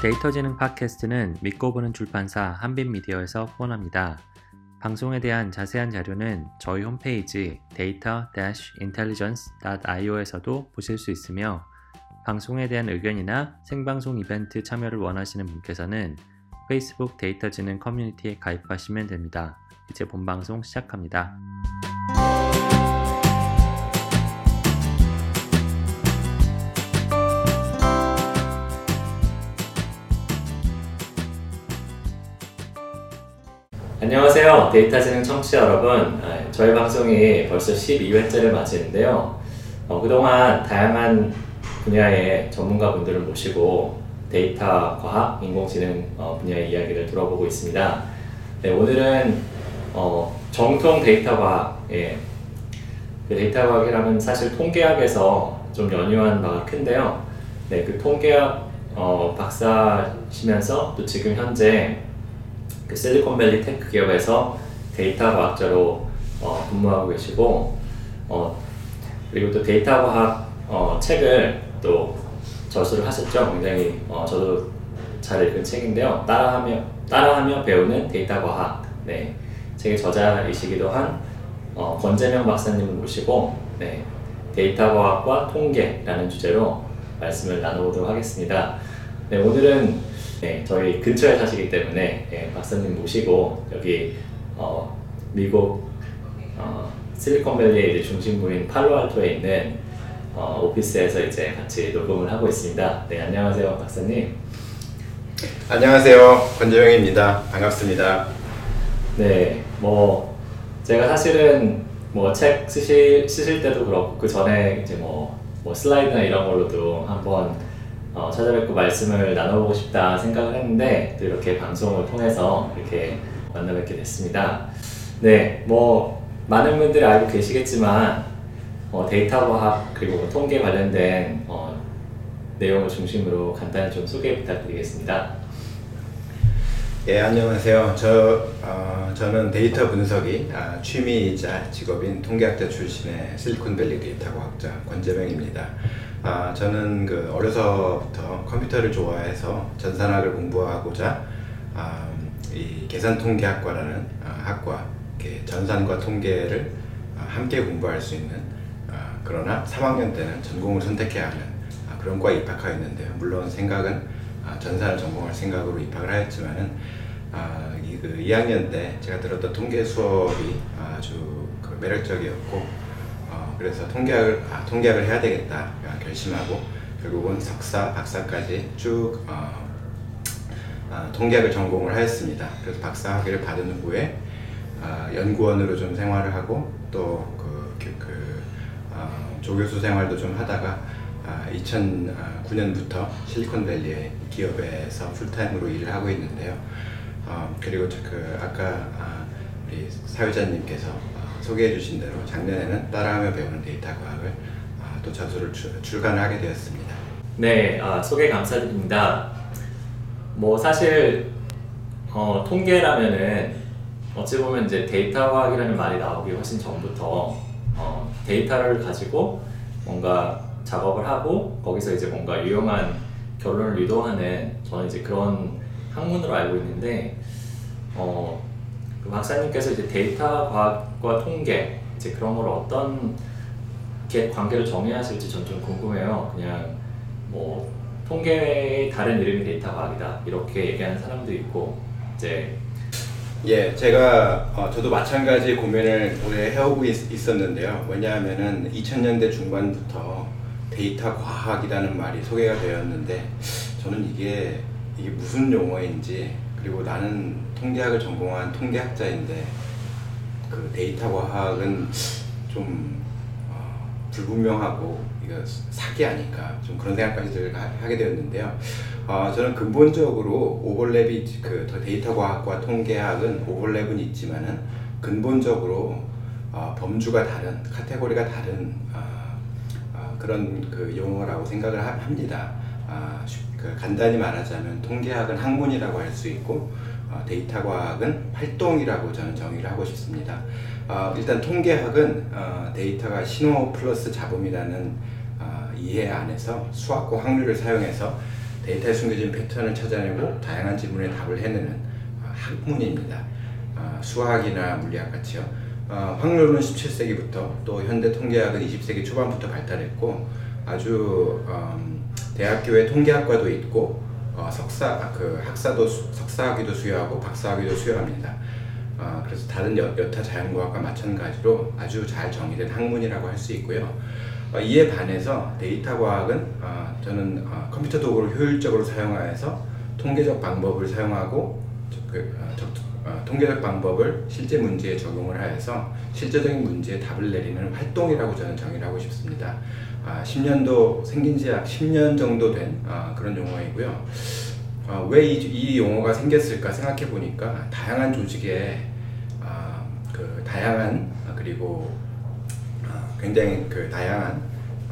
데이터지능 팟캐스트는 믿고 보는 출판사 한빛미디어에서 후원합니다. 방송에 대한 자세한 자료는 저희 홈페이지 data-intelligence.io에서도 보실 수 있으며 방송에 대한 의견이나 생방송 이벤트 참여를 원하시는 분께서는 페이스북 데이터지능 커뮤니티에 가입하시면 됩니다. 이제 본방송 시작합니다. 안녕하세요. 데이터지능 청취자 여러분. 아, 저희 방송이 벌써 12회째를 맞이했는데요. 어, 그동안 다양한 분야의 전문가분들을 모시고 데이터 과학, 인공지능 어, 분야의 이야기를 들어보고 있습니다. 네, 오늘은 어, 정통 데이터 과학의 그 데이터 과학이라면 사실 통계학에서 좀 연유한 바가 큰데요. 네, 그 통계학 어, 박사시면서 또 지금 현재 그 실리콘밸리 tech 기업에서 데이터 과학자로 어, 근무하고 계시고 어, 그리고 또 데이터 과학 어, 책을 또 저술을 하셨죠. 굉장히 어, 저도 잘 읽은 책인데요. 따라하며 따라하며 배우는 데이터 과학. 네, 책의 저자이시기도 한 어, 권재명 박사님을 모시고 네, 데이터 과학과 통계라는 주제로 말씀을 나눠보도록 하겠습니다. 네, 오늘은 네, 저희 근처에 사시기 때문에 네, 박사님 모시고 여기 어, 미국 어, 실리콘밸리의 이제 중심부인 팔로알토에 있는 어, 오피스에서 이제 같이 녹음을 하고 있습니다. 네, 안녕하세요, 박사님. 안녕하세요, 권재영입니다. 반갑습니다. 네, 뭐 제가 사실은 뭐 책 쓰실 쓰실 때도 그렇고 그 전에 이제 뭐, 뭐 슬라이드나 이런 걸로도 한번 어, 찾아뵙고 말씀을 나눠보고 싶다 생각을 했는데 또 이렇게 방송을 통해서 이렇게 만나뵙게 됐습니다. 네, 뭐 많은 분들이 알고 계시겠지만 어, 데이터 과학 그리고 뭐 통계 관련된 어, 내용을 중심으로 간단히 좀 소개 부탁드리겠습니다. 예, 안녕하세요. 저, 어, 저는 데이터 분석이 아, 취미이자 직업인 통계학자 출신의 실리콘밸리 데이터 과학자 권재명입니다. 아, 저는 그 어려서부터 컴퓨터를 좋아해서 전산학을 공부하고자 아, 이 계산통계학과라는 아, 학과, 전산과 통계를 아, 함께 공부할 수 있는 아, 그러나 3학년 때는 전공을 선택해야 하는 아, 그런 과에 입학하였는데요. 물론 생각은 아, 전산을 전공할 생각으로 입학을 하였지만은 아, 이, 그 2학년 때 제가 들었던 통계 수업이 아주 그 매력적이었고 그래서 통계학을 아, 통계학을 해야 되겠다 결심하고 결국은 석사, 박사까지 쭉 어, 어, 통계학을 전공을 하였습니다. 그래서 박사 학위를 받은 후에 어, 연구원으로 좀 생활을 하고 또그 그, 그, 어, 조교수 생활도 좀 하다가 2009년부터 아, 실리콘밸리의 기업에서 풀타임으로 일을 하고 있는데요. 어, 그리고 그 아까 아, 우리 사회자님께서 소개해 주신 대로 작년에는 따라하며 배우는 데이터 과학을 아, 또 저술을 출간을 하게 되었습니다. 네, 아, 소개 감사드립니다. 뭐 사실 어, 통계라면은 어찌 보면 이제 데이터 과학이라는 말이 나오기 훨씬 전부터 어, 데이터를 가지고 뭔가 작업을 하고 거기서 이제 뭔가 유용한 결론을 유도하는 저는 이제 그런 학문으로 알고 있는데 어, 그 박사님께서 이제 데이터 과학과 통계 이제 그런 걸 어떤 관계를 정의하실지 전 좀 궁금해요. 그냥 뭐 통계의 다른 이름이 데이터 과학이다 이렇게 얘기하는 사람도 있고 이제 예, 제가 어, 저도 마찬가지 고민을 오래 해오고 있, 었는데요 왜냐하면은 2000년대 중반부터 데이터 과학이라는 말이 소개가 되었는데 저는 이게 이게 무슨 용어인지 그리고 나는 통계학을 전공한 통계학자인데 그 데이터 과학은 좀 어, 불분명하고 이거 사기 아닐까 좀 그런 생각까지 하게 되었는데요. 어, 저는 근본적으로 오버랩이 그 데이터 과학과 통계학은 오버랩은 있지만은 근본적으로 어, 범주가 다른 카테고리가 다른 어, 어, 그런 그 용어라고 생각을 합니다. 아, 그 간단히 말하자면 통계학은 학문이라고 할 수 있고 어, 데이터 과학은 활동이라고 저는 정의를 하고 싶습니다. 어, 일단 통계학은 어, 데이터가 신호 플러스 잡음이라는 어, 이해 안에서 수학과 확률을 사용해서 데이터에 숨겨진 패턴을 찾아내고 다양한 질문에 답을 해내는 어, 학문입니다. 어, 수학이나 물리학 같이요. 어, 확률은 17세기부터 또 현대 통계학은 20세기 초반부터 발달했고 아주 음, 대학교에 통계학과도 있고 어, 석사 그 학사도 석사학위도 수여하고 박사학위도 수여합니다. 어, 그래서 다른 여, 타 자연과학과 마찬가지로 아주 잘 정의된 학문이라고 할 수 있고요. 어, 이에 반해서 데이터 과학은 어, 저는 어, 컴퓨터 도구를 효율적으로 사용하여서 통계적 방법을 사용하고 그, 어, 적, 어, 통계적 방법을 실제 문제에 적용을 하여서 실제적인 문제에 답을 내리는 활동이라고 저는 정의를 하고 싶습니다. 아, 10년도 생긴 지 약 10년 정도 된 아, 그런 용어이고요. 아, 왜이 이 용어가 생겼을까 생각해 보니까 다양한 조직에 아, 그 다양한 아, 그리고 아, 굉장히 그 다양한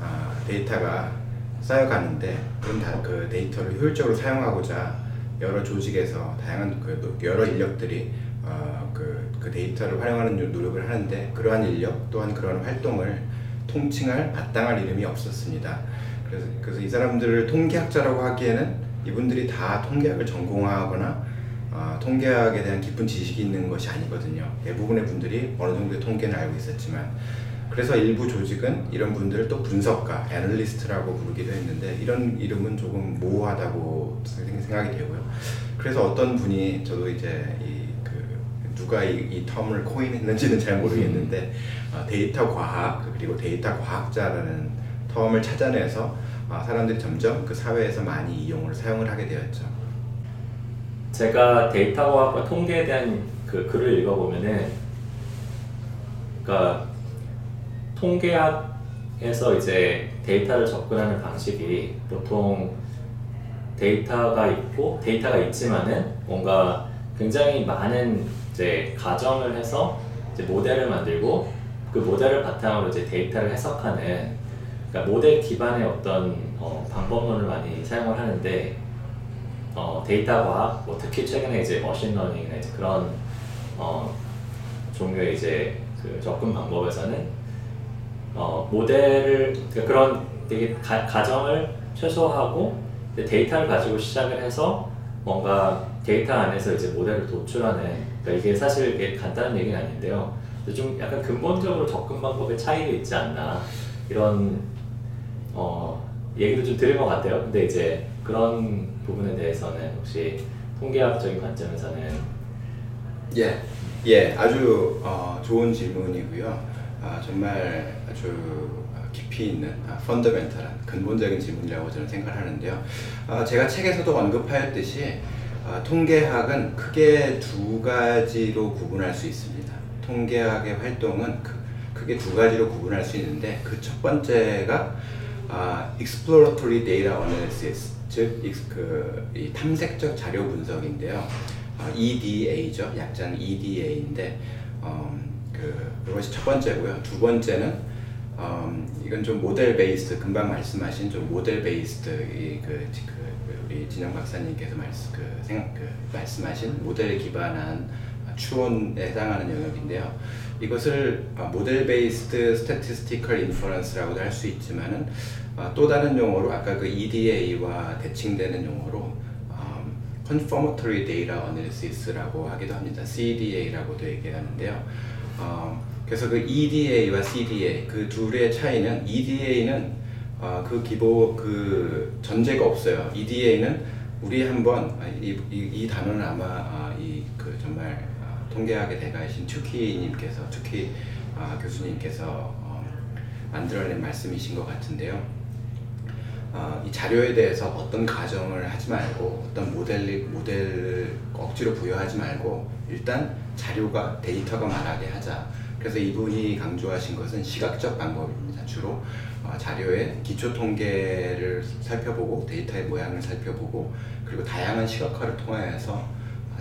아, 데이터가 쌓여가는데 그런 다, 그 데이터를 효율적으로 사용하고자 여러 조직에서 다양한 그 여러 인력들이 어, 그, 그 데이터를 활용하는 노력을 하는데 그러한 인력 또한 그러한 활동을 통칭할 마땅할 이름이 없었습니다. 그래서, 그래서 이 사람들을 통계학자라고 하기에는 이분들이 다 통계학을 전공하거나 어, 통계학에 대한 깊은 지식이 있는 것이 아니거든요. 대부분의 분들이 어느 정도의 통계는 알고 있었지만 그래서 일부 조직은 이런 분들을 또 분석가, 애널리스트라고 부르기도 했는데 이런 이름은 조금 모호하다고 생각이 되고요. 그래서 어떤 분이 저도 이제 이그 누가 이, 이 term을 coin했는지는 잘 모르겠는데 어, 데이터 과학 그리고 데이터 과학자라는 term을 찾아내서 어, 사람들이 점점 그 사회에서 많이 이용을 사용을 하게 되었죠. 제가 데이터 과학과 통계에 대한 그 글을 읽어보면은, 그러니까 통계학에서 이제 데이터를 접근하는 방식이 보통 데이터가 있고 데이터가 있지만은 뭔가 굉장히 많은 이제 가정을 해서 이제 모델을 만들고 그 모델을 바탕으로 이제 데이터를 해석하는 그러니까 모델 기반의 어떤 어, 방법론을 많이 사용을 하는데 어, 데이터 과학, 뭐 특히 최근에 이제 machine learning이나 이제 그런 어, 종류의 이제 그 접근 방법에서는 어, 모델을 그러니까 그런 되게 가, 가정을 최소화하고 데이터를 가지고 시작을 해서 뭔가 데이터 안에서 이제 모델을 도출하는 그러니까 이게 사실 간단한 얘기는 아닌데요. 좀 약간 근본적으로 접근 방법에 차이가 있지 않나 이런 어, 얘기도 좀 들은 것 같아요. 근데 이제 그런 부분에 대해서는 혹시 통계학적인 관점에서는 예, 예, 아주 어, 좋은 질문이고요. 아, 정말 아주 깊이 있는 아, 펀더멘탈한 근본적인 질문이라고 저는 생각하는데요. 아, 제가 책에서도 언급하였듯이 아, 통계학은 크게 두 가지로 구분할 수 있습니다. 통계학의 활동은 크, 크게 두 가지로 구분할 수 있는데 그 첫 번째가 아, exploratory data analysis, 즉, 그, 이 탐색적 자료 분석인데요. 아, EDA죠. 약자는 EDA인데, 음, 그, 그것이 첫 번째고요. 두 번째는, 음, 이건 좀 model based, 금방 말씀하신 좀 model based, 이, 그, 그, 우리 진영 박사님께서 말씀, 그, 생각, 그, 말씀하신 모델에 기반한 추론에 해당하는 영역인데요. 이것을 어, model based statistical inference라고도 할 수 있지만은 어, 또 다른 용어로 아까 그 EDA와 대칭되는 용어로 음, Confirmatory Data Analysis라고 하기도 합니다. CDA라고도 얘기하는데요. 어, 그래서 그 EDA와 CDA 그 둘의 차이는 EDA는 어, 그 기본 그 전제가 없어요. EDA는 우리 한번 이, 이, 이 단어는 아마 아, 이그 정말 통계학의 대가이신 투키님께서 투키 아, 교수님께서 어, 만들어낸 말씀이신 것 같은데요. 어, 이 자료에 대해서 어떤 가정을 하지 말고 어떤 모델 모델을 억지로 부여하지 말고 일단 자료가 데이터가 말하게 하자. 그래서 이분이 강조하신 것은 시각적 방법입니다. 주로 어, 자료의 기초 통계를 살펴보고 데이터의 모양을 살펴보고 그리고 다양한 시각화를 통하여서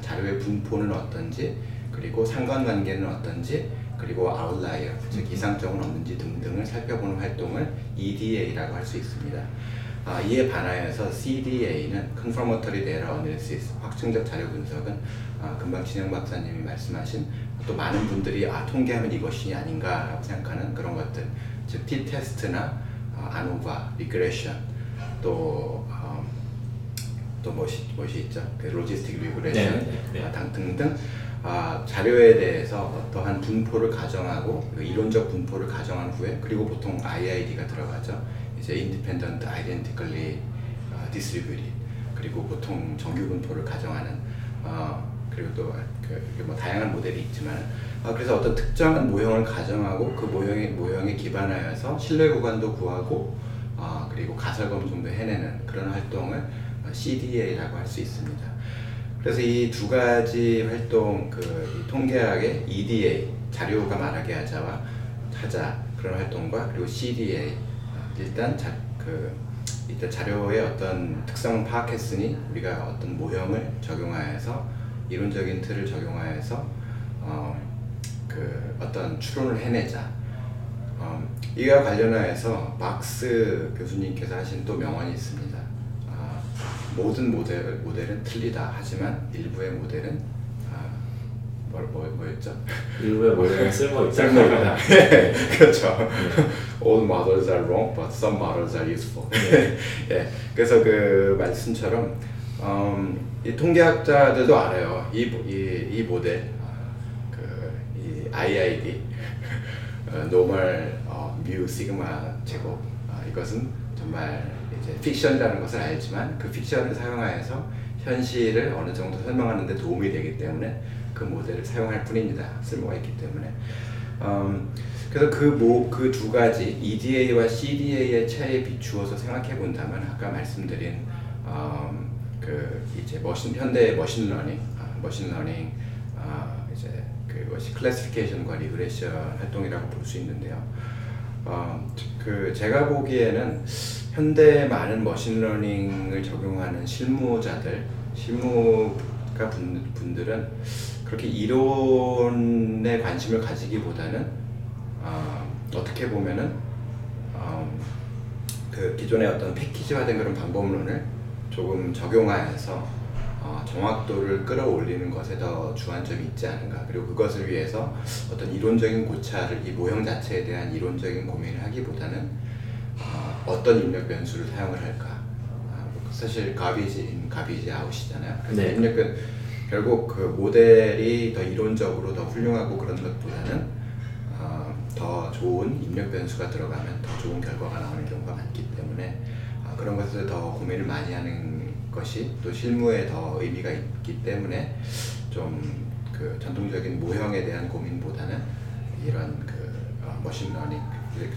자료의 분포는 어떤지 그리고 상관관계는 어떤지 그리고 outlier 즉 이상점은 없는지 등등을 살펴보는 활동을 EDA라고 할 수 있습니다. 아, 이에 반하여서 CDA는 Confirmatory Data Analysis 확증적 자료 분석은 아, 금방 진영 박사님이 말씀하신 또 많은 분들이 아 통계하면 이것이 아닌가라고 생각하는 그런 것들 즉 T-test나 아, ANOVA, regression 또 음, 또 무엇이, 무엇이 있죠? 그 logistic regression 네, 네, 네. 아, 등- 등등 아, 자료에 대해서 어떠한 분포를 가정하고 그 이론적 분포를 가정한 후에 그리고 보통 IID가 들어가죠. 이제 Independent Identically 아, Distributed 그리고 보통 정규 분포를 가정하는 어, 그리고 또뭐 다양한 모델이 있지만 아, 그래서 어떤 특정한 모형을 가정하고 그 모형에 모형에 기반하여서 신뢰 구간도 구하고 아, 그리고 가설 검증도 해내는 그런 활동을 CDA라고 할 수 있습니다. 그래서 이 두 가지 활동 그이 통계학의 EDA 자료가 말하게 하자와 하자 그런 활동과 그리고 CDA 어, 일단 자, 그 일단 자료의 어떤 특성을 파악했으니 우리가 어떤 모형을 적용하여서 이론적인 틀을 적용하여서 어, 그 어떤 추론을 해내자. 어, 이와 관련하여서 박스 교수님께서 하신 또 명언이 있습니다. 아, 모든 모델, 모델은 틀리다. 하지만 일부의 모델은 아, 뭐, 뭐, 뭐였죠? 일부의 모델은 쓸모 있다. 쓸모 있다. 그렇죠. All models are wrong, but some models are useful. 예, 그래서 그 말씀처럼 음, 이 통계학자들도 알아요. 이, 모- 이, 이 모델, 아, 그, 이 IID, 어, normal 어, 뮤 시그마 제곱 아, 이것은 정말 이제 픽션이라는 것을 알지만 그 픽션을 사용하여서 현실을 어느 정도 설명하는 데 도움이 되기 때문에 그 모델을 사용할 뿐입니다. 쓸모가 있기 때문에. 음, 그래서 그그 두 가지 EDA와 CDA의 차이에 비추어서 생각해 본다면 아까 말씀드린 음, 그 이제 machine 현대 machine learning, 아, machine learning 아, 이제 그것이 classification과 regression 활동이라고 볼 수 있는데요. 어, 그 제가 보기에는 현대 많은 machine learning을 적용하는 실무자들, 실무가 분, 분들은 그렇게 이론에 관심을 가지기보다는 어, 어떻게 보면은 어, 그 기존의 어떤 패키지화된 그런 방법론을 조금 적용하여서 어, 정확도를 끌어올리는 것에 더 주안점이 있지 않은가. 그리고 그것을 위해서 어떤 이론적인 고찰을 이 모형 자체에 대한 이론적인 고민을 하기보다는 어, 어떤 입력 변수를 사용을 할까. 아, 사실 가비지 인 가비지 아웃이잖아요. 그래서 네. 입력 변 결국 그 모델이 더 이론적으로 더 훌륭하고 그런 것보다는 어, 더 좋은 입력 변수가 들어가면 더 좋은 결과가 나오는 경우가 많기 때문에 어, 그런 것을 더 고민을 많이 하는 것이 또 실무에 더 의미가 있기 때문에 좀 그 전통적인 모형에 대한 고민보다는 이런 그 어, machine learning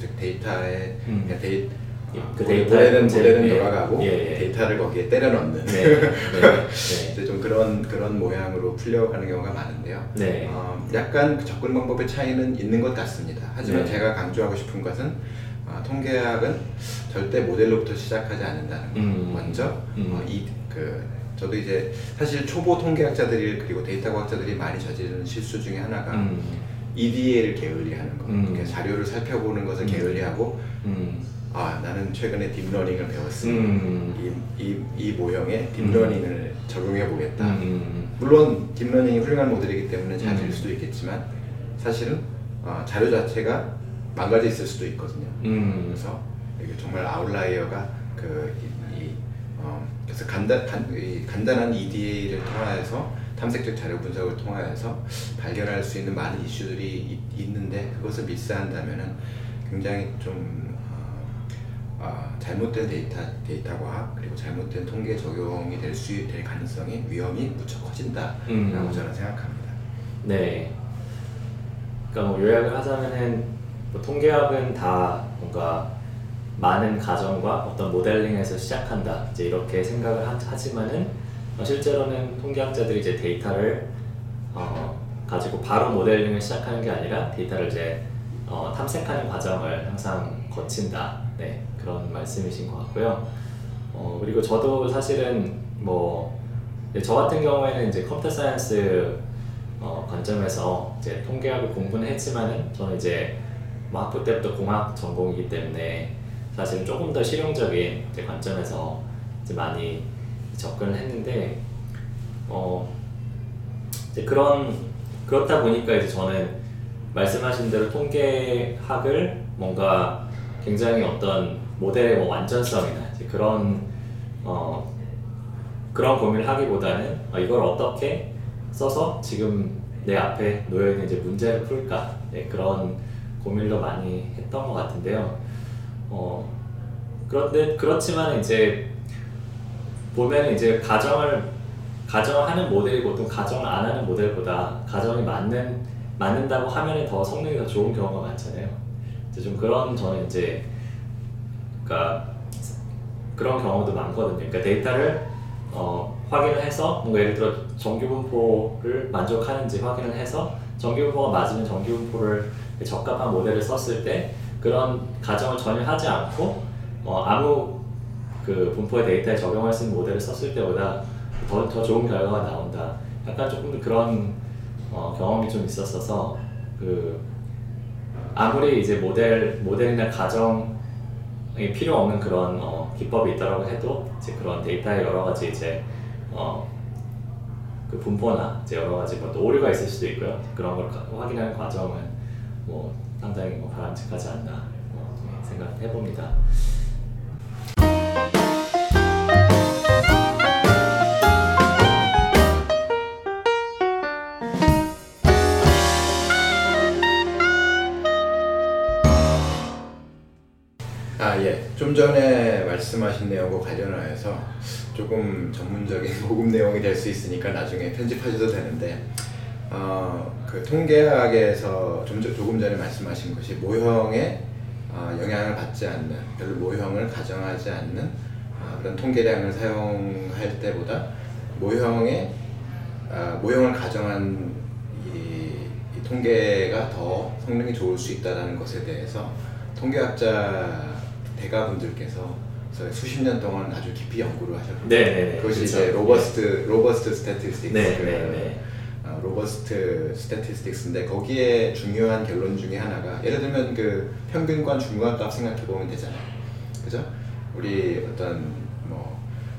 즉 데이터의 음. 그냥 데이, 예, 어, 그 데이터의 모델은. 돌아가고 예, 예. 데이터를 거기에 때려 넣는 네. 네. 네. 좀 그런 그런 모양으로 풀려가는 경우가 많은데요. 네. 어, 약간 그 접근 방법의 차이는 있는 것 같습니다. 하지만 네. 제가 강조하고 싶은 것은 어, 통계학은 절대 모델로부터 시작하지 않는다는 것. 음. 먼저 음. 어, 이그 저도 이제 사실 초보 통계학자들이 그리고 데이터 과학자들이 많이 저지르는 실수 중에 하나가 음. EDA를 게을리하는 것. 음. 그러니까 자료를 살펴보는 것을 음. 게을리하고 음. 아 나는 최근에 deep learning을 배웠으니 음. 이, 이, 이 모형에 deep learning을 적용해 보겠다. 음. 물론 deep learning이 훌륭한 모델이기 때문에 잘될 음. 수도 있겠지만 사실은 어, 자료 자체가 망가져 있을 수도 있거든요. 음. 그래서 이게 정말 outlier가 그 이, 이, 어, 그래서 간단 간, 이 간단한 EDA를 통하여서 탐색적 자료 분석을 통하여서 발견할 수 있는 많은 이슈들이 있, 있는데 그것을 미스한다면은 굉장히 좀 어, 어, 잘못된 데이터 데이터 과학 그리고 잘못된 통계 적용이 될 수 될 가능성이 위험이 무척 커진다라고 음. 저는 생각합니다. 네. 그러니까 뭐 요약을 하자면은 뭐 통계학은 다 뭔가 많은 가정과 어떤 모델링에서 시작한다. 이제 이렇게 생각을 하, 하지만은 어, 실제로는 통계학자들이 이제 데이터를 어, 가지고 바로 모델링을 시작하는 게 아니라 데이터를 이제 어, 탐색하는 과정을 항상 거친다. 네, 그런 말씀이신 것 같고요. 어, 그리고 저도 사실은 뭐, 저 같은 경우에는 이제 computer science 어, 관점에서 이제 통계학을 공부는 했지만은 저는 이제 뭐 학부 때부터 공학 전공이기 때문에 사실 조금 더 실용적인 관점에서 이제 많이 접근을 했는데 어 이제 그런 그렇다 보니까 이제 저는 말씀하신 대로 통계학을 뭔가 굉장히 어떤 모델의 뭐 완전성이나 이제 그런 어 그런 고민을 하기보다는 어, 이걸 어떻게 써서 지금 내 앞에 놓여 있는 이제 문제를 풀까? 네, 그런 고민도 많이 했던 것 같은데요. 어, 그런데 그렇지만 이제 보면 이제 가정을 가정하는 모델이 보통 가정을 안 하는 모델보다 가정이 맞는 맞는다고 하면 더 성능이 더 좋은 경우가 많잖아요. 이제 좀 그런 저는 이제 그러니까 그런 경우도 많거든요. 그러니까 데이터를 어, 확인을 해서 뭔가 예를 들어 정규분포를 만족하는지 확인을 해서 정규분포가 맞으면 정규분포를 적합한 모델을 썼을 때 그런 가정을 전혀 하지 않고 어, 아무 그 분포의 데이터에 적용할 수 있는 모델을 썼을 때보다 더, 더 좋은 결과가 나온다. 약간 조금 그런 어, 경험이 좀 있었어서 그 아무리 이제 모델 모델이나 가정이 필요 없는 그런 어, 기법이 있다고 해도 이제 그런 데이터의 여러 가지 이제 어, 그 분포나 이제 여러 가지 뭐또 오류가 있을 수도 있고요. 그런 걸 확인하는 과정은 뭐 상당히 뭐 바람직하지 않나 뭐 생각해 봅니다. 아, 예. 좀 전에 말씀하신 내용과 관련하여서 조금 전문적인 고급 내용이 될 수 있으니까 나중에 편집하셔도 되는데, 어, 그 통계학에서 좀, 전- 조금 전에 말씀하신 것이 모형에 어, 영향을 받지 않는, 별로 모형을 가정하지 않는 어, 그런 통계량을 사용할 때보다 모형에 아, 모형을 가정한 이, 이 통계가 더 성능이 좋을 수 있다는 것에 대해서 통계학자 대가분들께서 수십 년 동안 아주 깊이 연구를 하셨고 네, 네, 네. 그것이 그렇죠. 이제 robust robust statistics 네, 네, 네. 어, robust statistics인데 거기에 중요한 결론 중에 하나가 예를 들면 그 평균과 중간값 생각해 보면 되잖아요. 그죠? 우리 어떤 뭐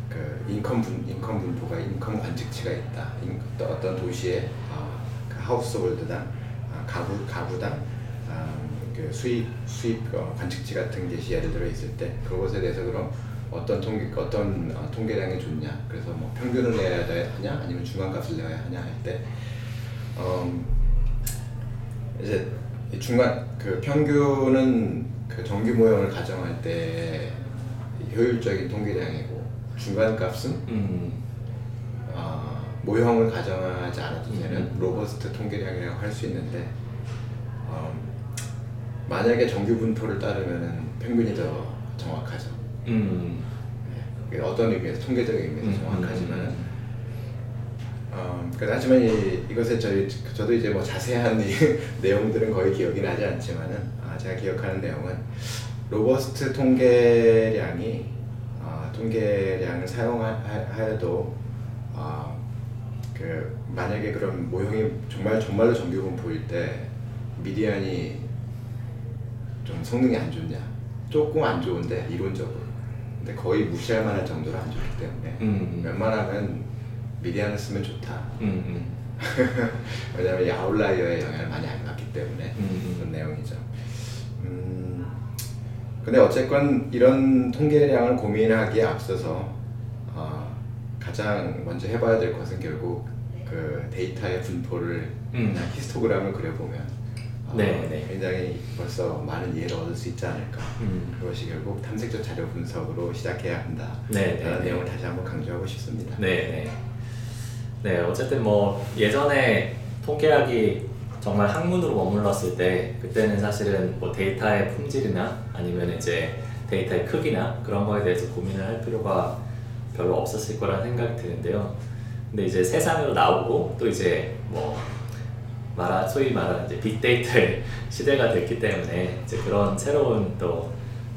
그 income 분 income 분포가 income 관측치가 있다. 인, 또 어떤 도시의 어, 그 household당 아, 가구 가구당 아, 그 수입 수입 어, 관측치 같은 것이 예를 들어 있을 때 그것에 대해서 그럼 어떤 통계 어떤 어, 통계량이 좋냐 그래서 뭐 평균을 내야 돼- 하냐 아니면 중간값을 내야 하냐 할때 음, 이제 이 중간 그 평균은 그 정규 모형을 가정할 때 효율적인 통계량이고 중간값은 음, 어, 모형을 가정하지 않아도 되는 음. 로버스트 통계량이라고 할 수 있는데 어, 만약에 정규 분포를 따르면 평균이 더 정확하죠. 음, 네. 어떤 의미에서 통계적인 의미에서 음, 정확하지만 음, 어, 그 하지만 이, 이것에 저희 저도 이제 뭐 자세한 이 내용들은 거의 기억이 나지 않지만은 아, 제가 기억하는 내용은 로버스트 통계량이 아, 통계량을 사용하여도 아, 그 만약에 그런 모형이 정말 정말로 정규 분포일 때 미디안이 좀 성능이 안 좋냐? 조금 안 좋은데 이론적으로 근데 거의 무시할 만할 정도로 안 좋기 때문에 음. 웬만하면 미디안을 쓰면 좋다 음, 음, 왜냐하면 이 아웃라이어의 영향을 많이 안 받기 때문에 음. 그런 내용이죠. 음, 근데 어쨌건 이런 통계량을 고민하기에 앞서서 어, 가장 먼저 해봐야 될 것은 결국 그 데이터의 분포를 음. 그냥 히스토그램을 그려보면 어, 네, 네. 굉장히 벌써 많은 이해를 얻을 수 있지 않을까. 음. 그것이 결국 탐색적 자료 분석으로 시작해야 한다. 네, 네, 라는 네. 내용을 다시 한번 강조하고 싶습니다. 네, 네. 네, 어쨌든 뭐 예전에 통계학이 정말 학문으로 머물렀을 때 그때는 사실은 뭐 데이터의 품질이나 아니면 이제 데이터의 크기나 그런 거에 대해서 고민을 할 필요가 별로 없었을 거라는 생각이 드는데요. 근데 이제 세상으로 나오고 또 이제 뭐 말하 소위 말하는 이제 빅데이터의 시대가 됐기 때문에 이제 그런 새로운 또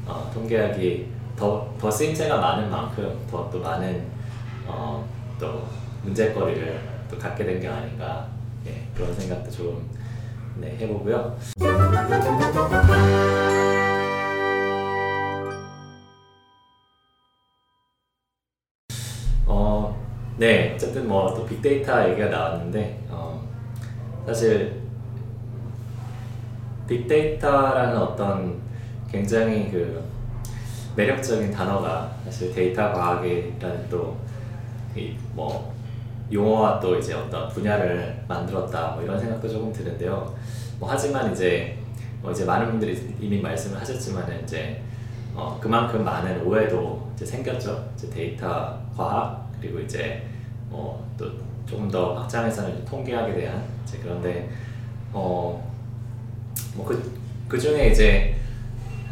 어, 통계학이 더, 더 쓰임새가 많은 만큼 더 또 많은 어, 또 문제거리를 또 갖게 된 게 아닌가 예, 그런 생각도 좀 네, 해보고요. 어, 네, 어쨌든 뭐 또 빅데이터 얘기가 나왔는데 어, 사실 빅데이터라는 어떤 굉장히 그 매력적인 단어가 사실 데이터 과학이라는 또이뭐 용어와 또 이제 어떤 분야를 만들었다 뭐 이런 생각도 조금 드는데요. 뭐 하지만 이제 뭐 이제 많은 분들이 이미 말씀을 하셨지만은 이제 어 그만큼 많은 오해도 이제 생겼죠. 이제 데이터 과학 그리고 이제 뭐또 조금 더 확장해서는 통계학에 대한 이제 그런데 어뭐그 그 중에 이제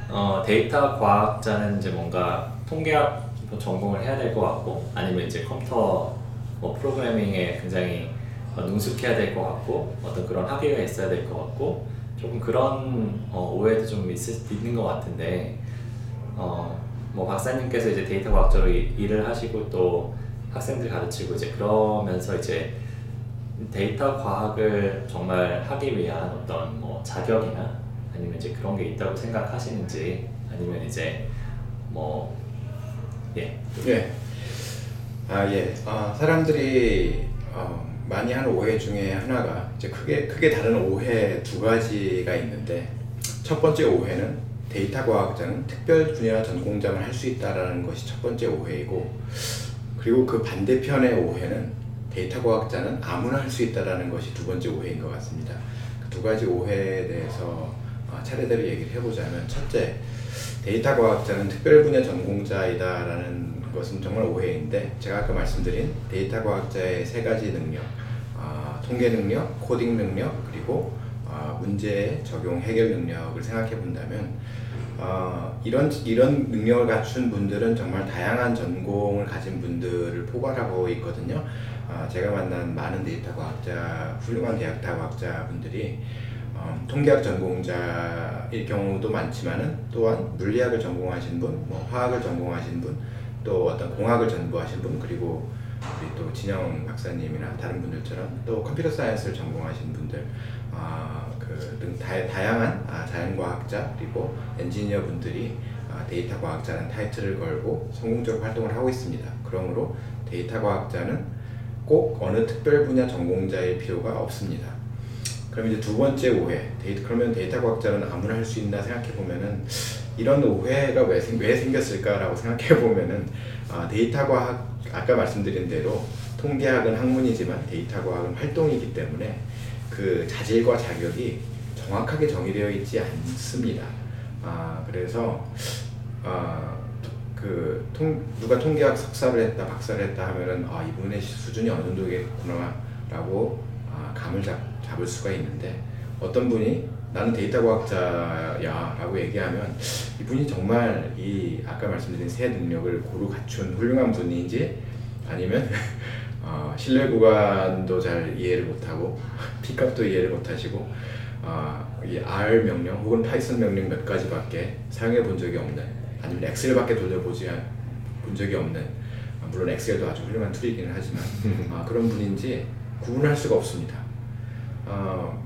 어 데이터 과학자는 이제 뭔가 통계학 전공을 해야 될 것 같고 아니면 이제 컴퓨터 뭐 프로그래밍에 굉장히 어, 능숙해야 될 것 같고 어떤 그런 학위가 있어야 될 것 같고 조금 그런 어, 오해도 좀 있을 있는 것 같은데 어, 뭐 박사님께서 이제 데이터 과학자로 이- 일을 하시고 또 학생들 가르치고 이제 그러면서 이제 데이터 과학을 정말 하기 위한 어떤 뭐 자격이나 아니면 이제 그런 게 있다고 생각하시는지 아니면 이제 뭐 예. 예. 아 예. 아, 사람들이 어, 많이 하는 오해 중에 하나가 이제 크게 크게 다른 오해 두 가지가 있는데 첫 번째 오해는 데이터 과학자는 특별 분야 전공자만 할 수 있다라는 것이 첫 번째 오해이고 그리고 그 반대편의 오해는 데이터 과학자는 아무나 할 수 있다라는 것이 두 번째 오해인 것 같습니다. 그 두 가지 오해에 대해서 어, 차례대로 얘기를 해보자면 첫째 데이터 과학자는 특별 분야 전공자이다라는 것은 정말 오해인데 제가 아까 말씀드린 데이터 과학자의 세 가지 능력 아, 통계 능력, 코딩 능력 그리고 아, 문제 적용 해결 능력을 생각해 본다면 어, 이런 이런 능력을 갖춘 분들은 정말 다양한 전공을 가진 분들을 포괄하고 있거든요. 아, 제가 만난 많은 데이터 과학자, 훌륭한 데이터 과학자 분들이 어, 통계학 전공자일 경우도 많지만은 또한 물리학을 전공하신 분, 뭐 화학을 전공하신 분, 또 어떤 공학을 전공하신 분, 그리고 우리 또 진영 박사님이나 다른 분들처럼 또 computer science를 전공하신 분들, 아, 그 등 다양한 아, 자연과학자 그리고 엔지니어 분들이 아, 데이터 과학자라는 타이틀을 걸고 성공적으로 활동을 하고 있습니다. 그러므로 데이터 과학자는 꼭 어느 특별 분야 전공자일 필요가 없습니다. 그럼 이제 두 번째 오해, 데이터 그러면 데이터 과학자는 아무나 할 수 있나 생각해 보면은 이런 오해가 왜, 생, 왜 생겼을까라고 생각해 보면은 아, 데이터 과학 아까 말씀드린 대로 통계학은 학문이지만 데이터 과학은 활동이기 때문에 그 자질과 자격이 정확하게 정의되어 있지 않습니다. 아 그래서 아, 그 통, 누가 통계학 석사를 했다 박사를 했다 하면은 아 이분의 수준이 어느 정도겠구나라고 아, 감을 잡, 잡을 수가 있는데 어떤 분이 나는 데이터 과학자야 라고 얘기하면 이분이 정말 이 아까 말씀드린 세 능력을 고루 갖춘 훌륭한 분인지 아니면 어, 신뢰 구간도 잘 이해를 못하고 P값도 이해를 못하시고 어, 이 R 명령 혹은 파이썬 명령 몇 가지밖에 사용해 본 적이 없는 아니면 엑셀밖에 돌려보지 본 적이 없는 아, 물론 엑셀도 아주 훌륭한 tool이기는 하지만 아, 그런 분인지 구분할 수가 없습니다. 어,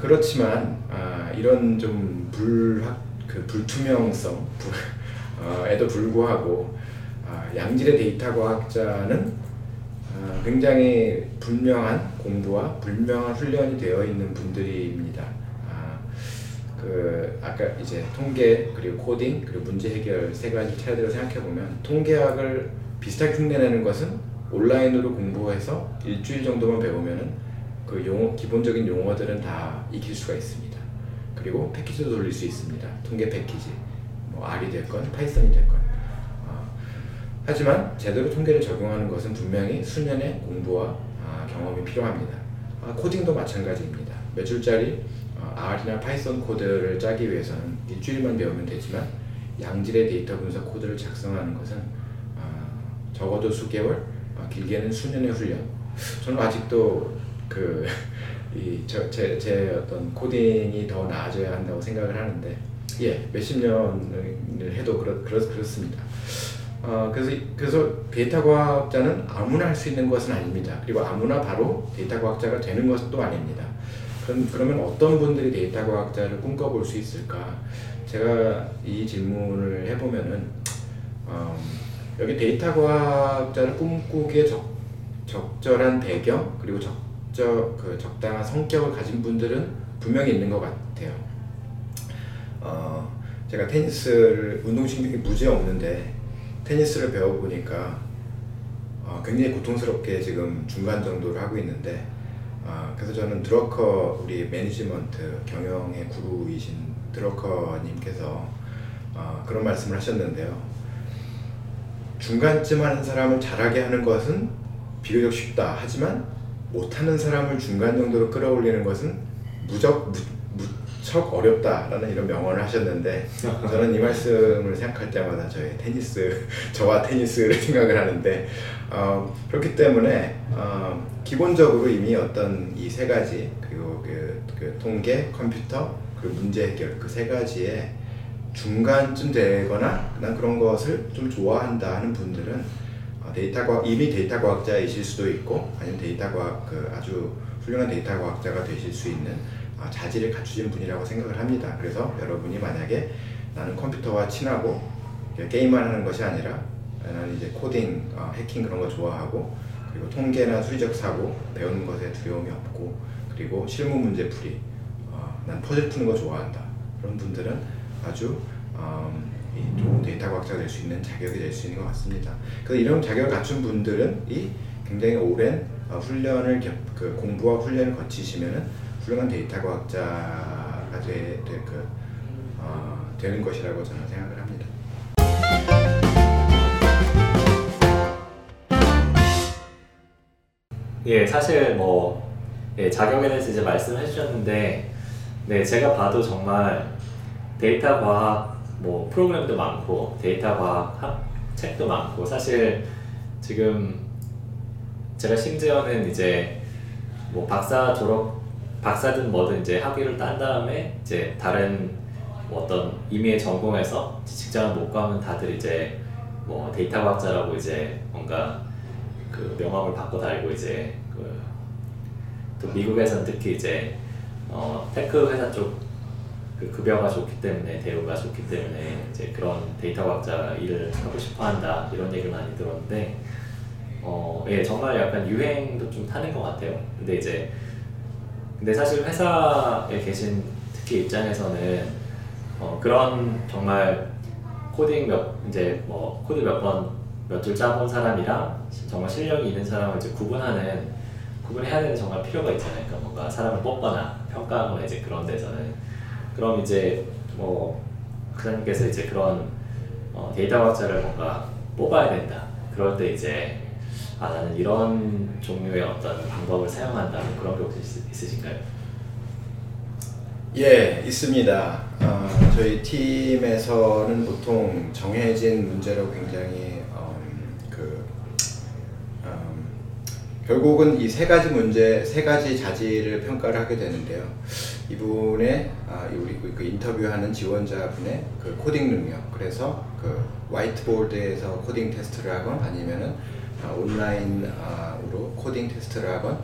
그렇지만 아, 이런 좀 불확 그 불투명성 불, 어, 에도 불구하고 아, 양질의 데이터 과학자는 아, 굉장히 분명한 공부와 분명한 훈련이 되어 있는 분들입니다. 아, 그 아까 이제 통계 그리고 코딩 그리고 문제 해결 세 가지 차례대로 생각해 보면 통계학을 비슷하게 흉내내는 것은 온라인으로 공부해서 일주일 정도만 배우면은 그 용어 기본적인 용어들은 다 익힐 수가 있습니다. 그리고 패키지도 돌릴 수 있습니다. 통계 패키지 뭐 R이 됐건 파이썬이 됐건 어, 하지만 제대로 통계를 적용하는 것은 분명히 수년의 공부와 아, 경험이 필요합니다. 아, 코딩도 마찬가지입니다. 몇 줄짜리 어, R이나 파이썬 코드를 짜기 위해서는 일주일만 배우면 되지만 양질의 데이터 분석 코드를 작성하는 것은 아, 적어도 수개월, 아, 길게는 수년의 훈련. 저는 아직도 그이제 제 어떤 코딩이 더 나아져야 한다고 생각을 하는데 예 몇십 년을 해도 그렇 그렇 그렇습니다. 어, 그래서, 그래서 데이터 과학자는 아무나 할 수 있는 것은 아닙니다. 그리고 아무나 바로 데이터 과학자가 되는 것도 아닙니다. 그럼, 그러면 어떤 분들이 데이터 과학자를 꿈꿔볼 수 있을까? 제가 이 질문을 해보면은, 음, 여기 데이터 과학자를 꿈꾸기에 적, 적절한 배경, 그리고 적적, 그 적당한 성격을 가진 분들은 분명히 있는 것 같아요. 어, 제가 테니스를 운동신경이 무지 없는데 테니스를 배워보니까 어, 굉장히 고통스럽게 지금 중간 정도를 하고 있는데 어, 그래서 저는 드러커 우리 매니지먼트 경영의 구루이신 드러커님께서 어, 그런 말씀을 하셨는데요. 중간쯤 하는 사람을 잘하게 하는 것은 비교적 쉽다. 하지만 못하는 사람을 중간 정도로 끌어올리는 것은 무척 어렵다라는 이런 명언을 하셨는데 저는 이 말씀을 생각할 때마다 저의 테니스 저와 테니스를 생각을 하는데 어, 그렇기 때문에 어, 기본적으로 이미 어떤 이 세 가지 그리고 그, 그 통계 컴퓨터 그리고 문제 해결 그 세 가지에 중간쯤 되거나 난 그런 것을 좀 좋아한다 하는 분들은 어, 데이터 과학 이미 데이터 과학자이실 수도 있고 아니면 데이터 과학 그 아주 훌륭한 데이터 과학자가 되실 수 있는 어, 자질을 갖추신 분이라고 생각을 합니다. 그래서 여러분이 만약에 나는 컴퓨터와 친하고 게임만 하는 것이 아니라 나는 이제 코딩, 어, 해킹 그런 거 좋아하고 그리고 통계나 수리적 사고 배우는 것에 두려움이 없고 그리고 실무 문제 풀이 어, 난 퍼즐 푸는 거 좋아한다 그런 분들은 아주 좋은 데이터 과학자가 될 수 있는 자격이 될 수 있는 것 같습니다. 그래서 이런 자격을 갖춘 분들은 이 굉장히 오랜 어, 훈련을 겹, 그 공부와 훈련을 거치시면은 훌륭한 데이터 과학자가 되, 되, 그, 어, 되는 것이라고 저는 생각을 합니다. 예, 사실 뭐 예, 자격에 대해서 이제 말씀해 주셨는데 네, 제가 봐도 정말 데이터 과학 뭐 프로그램도 많고 데이터 과학 학, 책도 많고 사실 지금 제가 심지어는 이제 뭐 박사 졸업 박사든 뭐든 이제 학위를 딴 다음에 이제 다른 뭐 어떤 임의의 전공에서 직장을 못 가면 다들 이제 뭐 데이터 과학자라고 이제 뭔가 그 명함을 받고 달고 이제 그 또 미국에서는 특히 이제 어 테크 회사 쪽 그 급여가 좋기 때문에 대우가 좋기 때문에 이제 그런 데이터 과학자 일을 하고 싶어 한다 이런 얘기를 많이 들었는데 어 예 정말 약간 유행도 좀 타는 것 같아요. 근데 이제 근데 사실 회사에 계신 특히 입장에서는 어 그런 정말 코딩 몇 이제 뭐 코드 몇 번 몇 줄 짜본 사람이랑 정말 실력이 있는 사람을 이제 구분하는 구분해야 되는 정말 필요가 있잖아요. 그러니까 뭔가 사람을 뽑거나 평가하거나 이제 그런 데서는 그럼 이제 뭐 그사님께서 이제 그런 어, 데이터 과학자를 뭔가 뽑아야 된다. 그럴 때 이제 아 나는 이런 종류의 어떤 방법을 사용한다. 뭐 그런 게 혹시 있- 있으신가요? 예, 있습니다. 어, 저희 팀에서는 보통 정해진 문제로 굉장히 음, 그 음, 결국은 이 세 가지 문제, 세 가지 자질을 평가를 하게 되는데요. 이분의 아, 우리 그- 그 인터뷰하는 지원자분의 그 코딩 능력, 그래서 그 화이트보드에서 코딩 테스트를 하건 아니면은 아, 온라인으로 코딩 테스트를 하건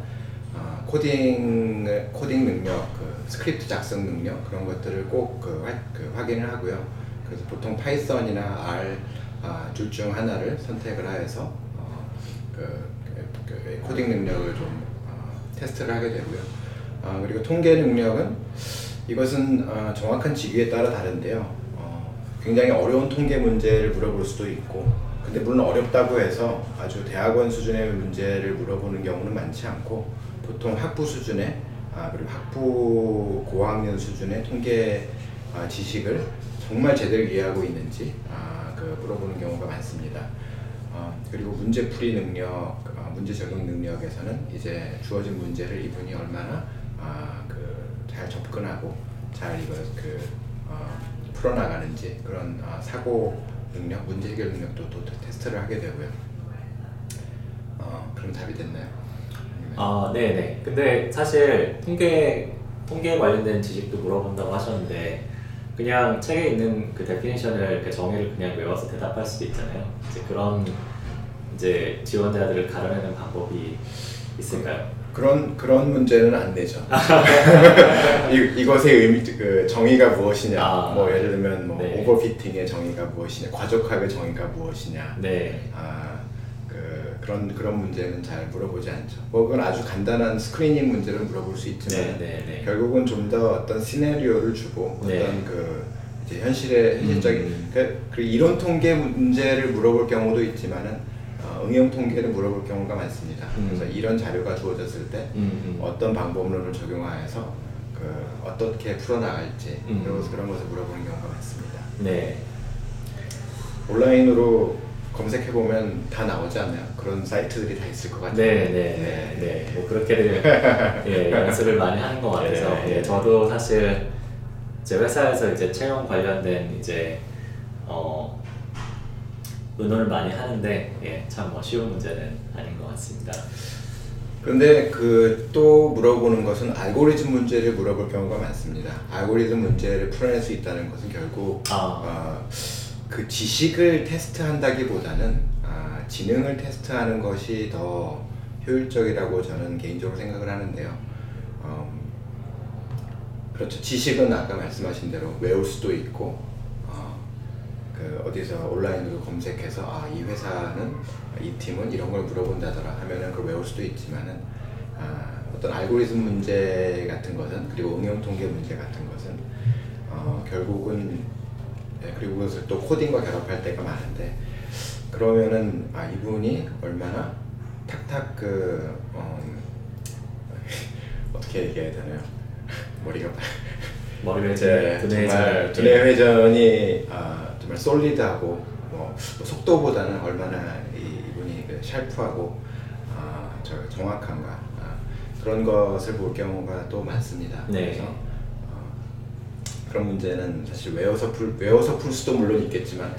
아, 코딩 코딩 능력, 그 스크립트 작성 능력 그런 것들을 꼭그 그 확인을 하고요. 그래서 보통 파이썬이나 R 아, 둘중 하나를 선택을 하여서 어, 그, 그- 그 코딩 능력을 좀 어, 테스트를 하게 되고요. 아, 그리고 통계 능력은 이것은 어, 정확한 직위에 따라 다른데요. 어, 굉장히 어려운 통계 문제를 물어볼 수도 있고, 근데 물론 어렵다고 해서 아주 대학원 수준의 문제를 물어보는 경우는 많지 않고 보통 학부 수준의 아, 그리고 학부 고학년 수준의 통계 아, 지식을 정말 제대로 이해하고 있는지 아, 그 물어보는 경우가 많습니다. 어, 그리고 문제풀이 능력, 어, 문제 적용 능력에서는 이제 주어진 문제를 이분이 얼마나 아, 그잘 접근하고 잘 이걸 그 어, 풀어나가는지 그런 아, 사고 능력, 문제 해결 능력도 또 테스트를 하게 되고요. 어, 그럼 답이 됐나요? 아, 네네. 근데 사실 통계 통계에 관련된 지식도 물어본다고 하셨는데 그냥 책에 있는 그 definition을 이렇게 정의를 그냥 외워서 대답할 수도 있잖아요. 이제 그런 이제 지원자들을 가려내는 방법이 있을까요? 그런 그런 문제는 안 내죠. 이, 이것의 의미 그 정의가 무엇이냐. 아, 뭐 예를 들면 뭐 네. 오버피팅의 정의가 무엇이냐, 과적학의 정의가 무엇이냐. 네. 아, 그 그런 그런 문제는 잘 물어보지 않죠. 뭐 그건 아주 간단한 스크리닝 문제를 물어볼 수 있지만 네, 네, 네. 결국은 좀 더 어떤 시나리오를 주고 네. 어떤 그 이제 현실의 현실적인 음. 그, 그 이론 통계 문제를 물어볼 경우도 있지만은 어, 응용 통계를 물어볼 경우가 많습니다. 음. 그래서 이런 자료가 주어졌을 때 음, 음. 어떤 방법론을 적용하여서 그 어떻게 풀어나갈지 음. 그런, 것을- 물어보는 경우가 많습니다. 네. 온라인으로 검색해 보면 다 나오지 않나요? 그런 사이트들이 다 있을 것 같아요. 네, 네, 네, 네. 뭐 그렇게들 예, 연습을 많이 하는 것 같아서 네. 예, 저도 사실 제 회사에서 이제 채용 관련된 이제 어, 의논을 많이 하는데 예, 참뭐 쉬운 문제는 아닌 것 같습니다. 그런데 그 또 물어보는 것은 알고리즘 문제를 물어볼 경우가 많습니다. 알고리즘 문제를 풀어낼 수 있다는 것은 결국 아. 어, 그 지식을 테스트한다기보다는 아, 지능을 테스트하는 것이 더 효율적이라고 저는 개인적으로 생각을 하는데요. 음, 그렇죠. 지식은 아까 말씀하신 대로 외울 수도 있고 어, 그 어디서 온라인으로 검색해서 아 이 회사는 이 팀은 이런 걸 물어본다더라 하면은 그걸 외울 수도 있지만은 아, 어떤 알고리즘 문제 같은 것은 그리고 응용 통계 문제 같은 것은 어, 결국은 네, 그리고 그것을 또 코딩과 결합할 때가 많은데 그러면은 아 이분이 얼마나 탁탁 그 어, 어떻게 얘기해야 되나요? 머리가 머리 이제 회전, 정말 두뇌 회전이 아, 정말 solid하고 뭐, 뭐 속도보다는 얼마나 이, 이분이 그 sharp하고 아, 저 정확한가 아, 그런 것을 볼 경우가 또 많습니다. 네. 그래서 어, 그런 문제는 사실 외워서 풀 외워서 풀 수도 물론 있겠지만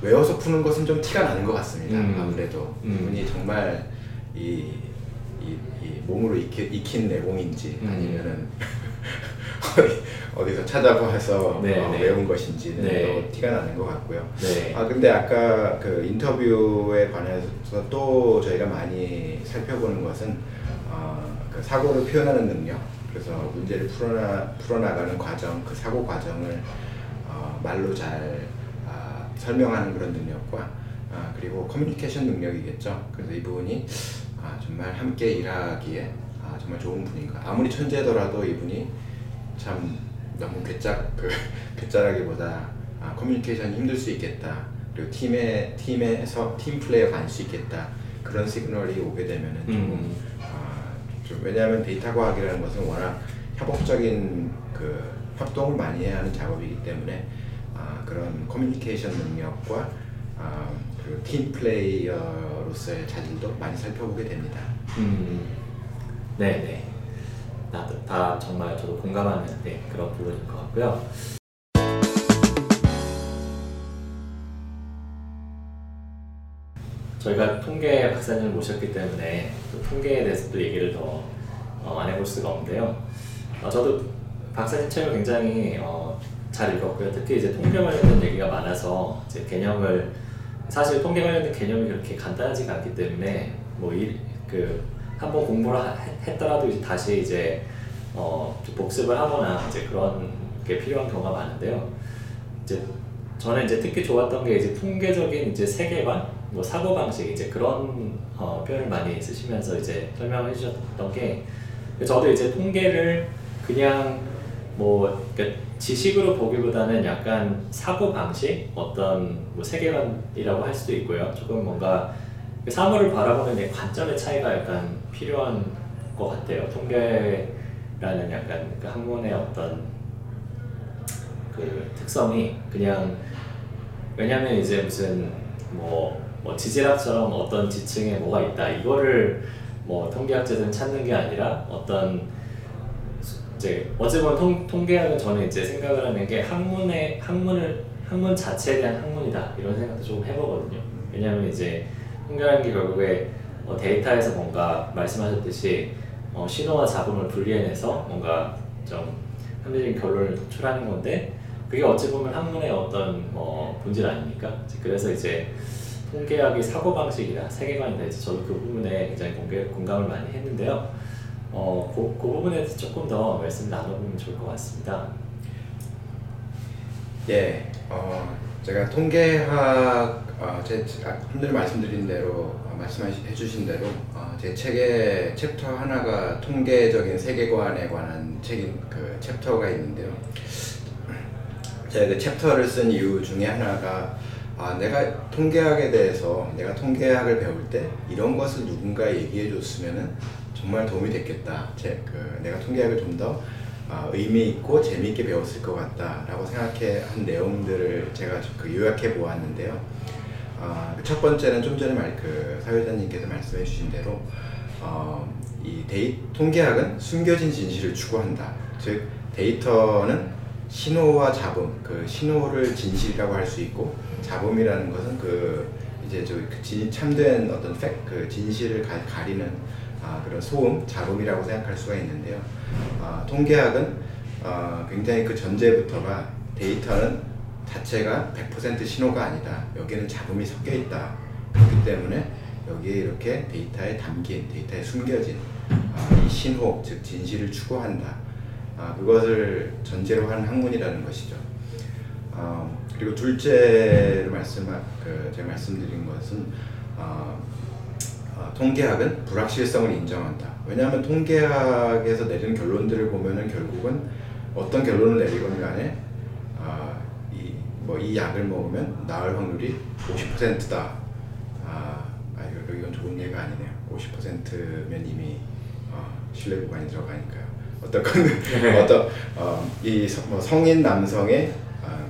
외워서 푸는 것은 좀 티가 나는 것 같습니다. 음. 아무래도 음. 이분이 정말 이, 이, 이 몸으로 익히, 익힌 내공인지 음. 아니면은 어디, 어디서 찾아봐서 네, 어, 네. 외운 것인지는 네. 또 티가 나는 것 같고요. 네. 아 근데 아까 그 인터뷰에 관해서 또 저희가 많이 살펴보는 것은 어, 그 사고를 표현하는 능력, 그래서 문제를 풀어나 풀어나가는 과정, 그 사고 과정을 어, 말로 잘 아, 설명하는 그런 능력과 아, 그리고 커뮤니케이션 능력이겠죠. 그래서 이분이 아, 정말 함께 일하기에 아, 정말 좋은 분인가. 아무리 천재더라도 이분이 참 너무 괴짜 그 괴짜라기보다 아, 커뮤니케이션이 힘들 수 있겠다. 그리고 팀에 팀에서 팀 플레이어가 아닐 수 있겠다. 그런 시그널이 오게 되면은 조금 음. 아, 좀 왜냐하면 데이터 과학이라는 것은 워낙 협업적인 그 협동을 많이 해야 하는 작업이기 때문에 아, 그런 커뮤니케이션 능력과 아, 그리고 팀 플레이어로서의 자질도 많이 살펴보게 됩니다. 음, 네, 네. 나도 다 정말 저도 공감하는 네, 그런 부분인 것 같고요. 저희가 통계 박사님을 모셨기 때문에 또 통계에 대해서 또 얘기를 더 어, 안 해볼 수가 없는데요. 어, 저도 박사님 책을 굉장히 어, 잘 읽었고요. 특히 이제 통계 관련된 얘기가 많아서 이제 개념을 사실 통계 관련된 개념이 그렇게 간단하지가 않기 때문에 뭐그 한번 공부를 하- 했더라도 이제 다시 이제 어, 좀 복습을 하거나 이제 그런 게 필요한 경우가 많은데요. 이제 저는 이제 특히 좋았던 게 이제 통계적인 이제 세계관, 뭐 사고 방식 이제 그런 어, 표현을 많이 쓰시면서 이제 설명해 주셨던 게 저도 이제 통계를 그냥 뭐 그러니까 지식으로 보기보다는 약간 사고 방식 어떤 뭐 세계관이라고 할 수도 있고요. 조금 뭔가 그 사물을 바라보는 내 관점의 차이가 약간 필요한 것 같아요. 통계라는 약간 그 학문의 어떤 그 특성이 그냥 왜냐면 이제 무슨 뭐, 뭐 지질학처럼 어떤 지층에 뭐가 있다 이거를 뭐 통계학자들은 찾는 게 아니라 어떤 이제 보면 통, 통계학은 저는 이제 생각을 하는 게 학문의 학문을 학문 자체에 대한 학문이다 이런 생각도 좀 해보거든요. 왜냐하면 이제 통계라는 게 결국에 어, 데이터에서 뭔가 말씀하셨듯이 어, 신호와 잡음을 분리해내서 뭔가 좀 합리적인 결론을 도출하는 건데 그게 어찌 보면 학문의 어떤 뭐 본질 아닙니까? 그래서 이제 통계학이 사고 방식이다, 세계관이다. 이제 저도 그 부분에 굉장히 공개, 공감을 많이 했는데요. 어, 그, 그 부분에 대해서 조금 더 말씀 나눠보면 좋을 것 같습니다. 예, 어, 제가 통계학, 어, 제 아, 늘 말씀드린 대로 어, 말씀해 주신 대로 어, 제 책에 챕터 하나가 통계적인 세계관에 관한 책인 그 챕터가 있는데요. 제가 그 챕터를 쓴 이유 중에 하나가 아, 내가 통계학에 대해서 내가 통계학을 배울 때 이런 것을 누군가 얘기해 줬으면은 정말 도움이 됐겠다. 제, 그, 내가 통계학을 좀더 아, 의미 있고 재미있게 배웠을 것 같다라고 생각해 한 내용들을 제가 그 요약해 보았는데요. 아, 첫 번째는 좀 전에 말, 그 사회자님께서 말씀해 주신 대로 어, 이 데이, 통계학은 숨겨진 진실을 추구한다. 즉 데이터는 신호와 잡음, 그 신호를 진실이라고 할 수 있고 잡음이라는 것은 그 이제 저그 진, 참된 어떤 팩, 그 진실을 가, 가리는 아, 그런 소음, 잡음이라고 생각할 수가 있는데요. 아, 통계학은 아, 굉장히 그 전제부터가 데이터는 자체가 100% 신호가 아니다. 여기는 잡음이 섞여 있다. 그렇기 때문에 여기에 이렇게 데이터에 담긴, 데이터에 숨겨진 아, 이 신호, 즉 진실을 추구한다. 아, 그것을 전제로 한 학문이라는 것이죠. 어, 그리고 둘째로 말씀, 그 제가 말씀드린 것은 통계학은 불확실성을 인정한다. 왜냐하면 통계학에서 내리는 결론들을 보면은 결국은 어떤 결론을 내리건 간에 아, 이, 뭐 이 약을 먹으면 나을 확률이 50%다. 아, 아 이건 좋은 예가 아니네요. 50%면 이미 어, 신뢰 구간이 들어가니까요. 어떤 건 어떤 어, 이뭐 성인 남성의 어,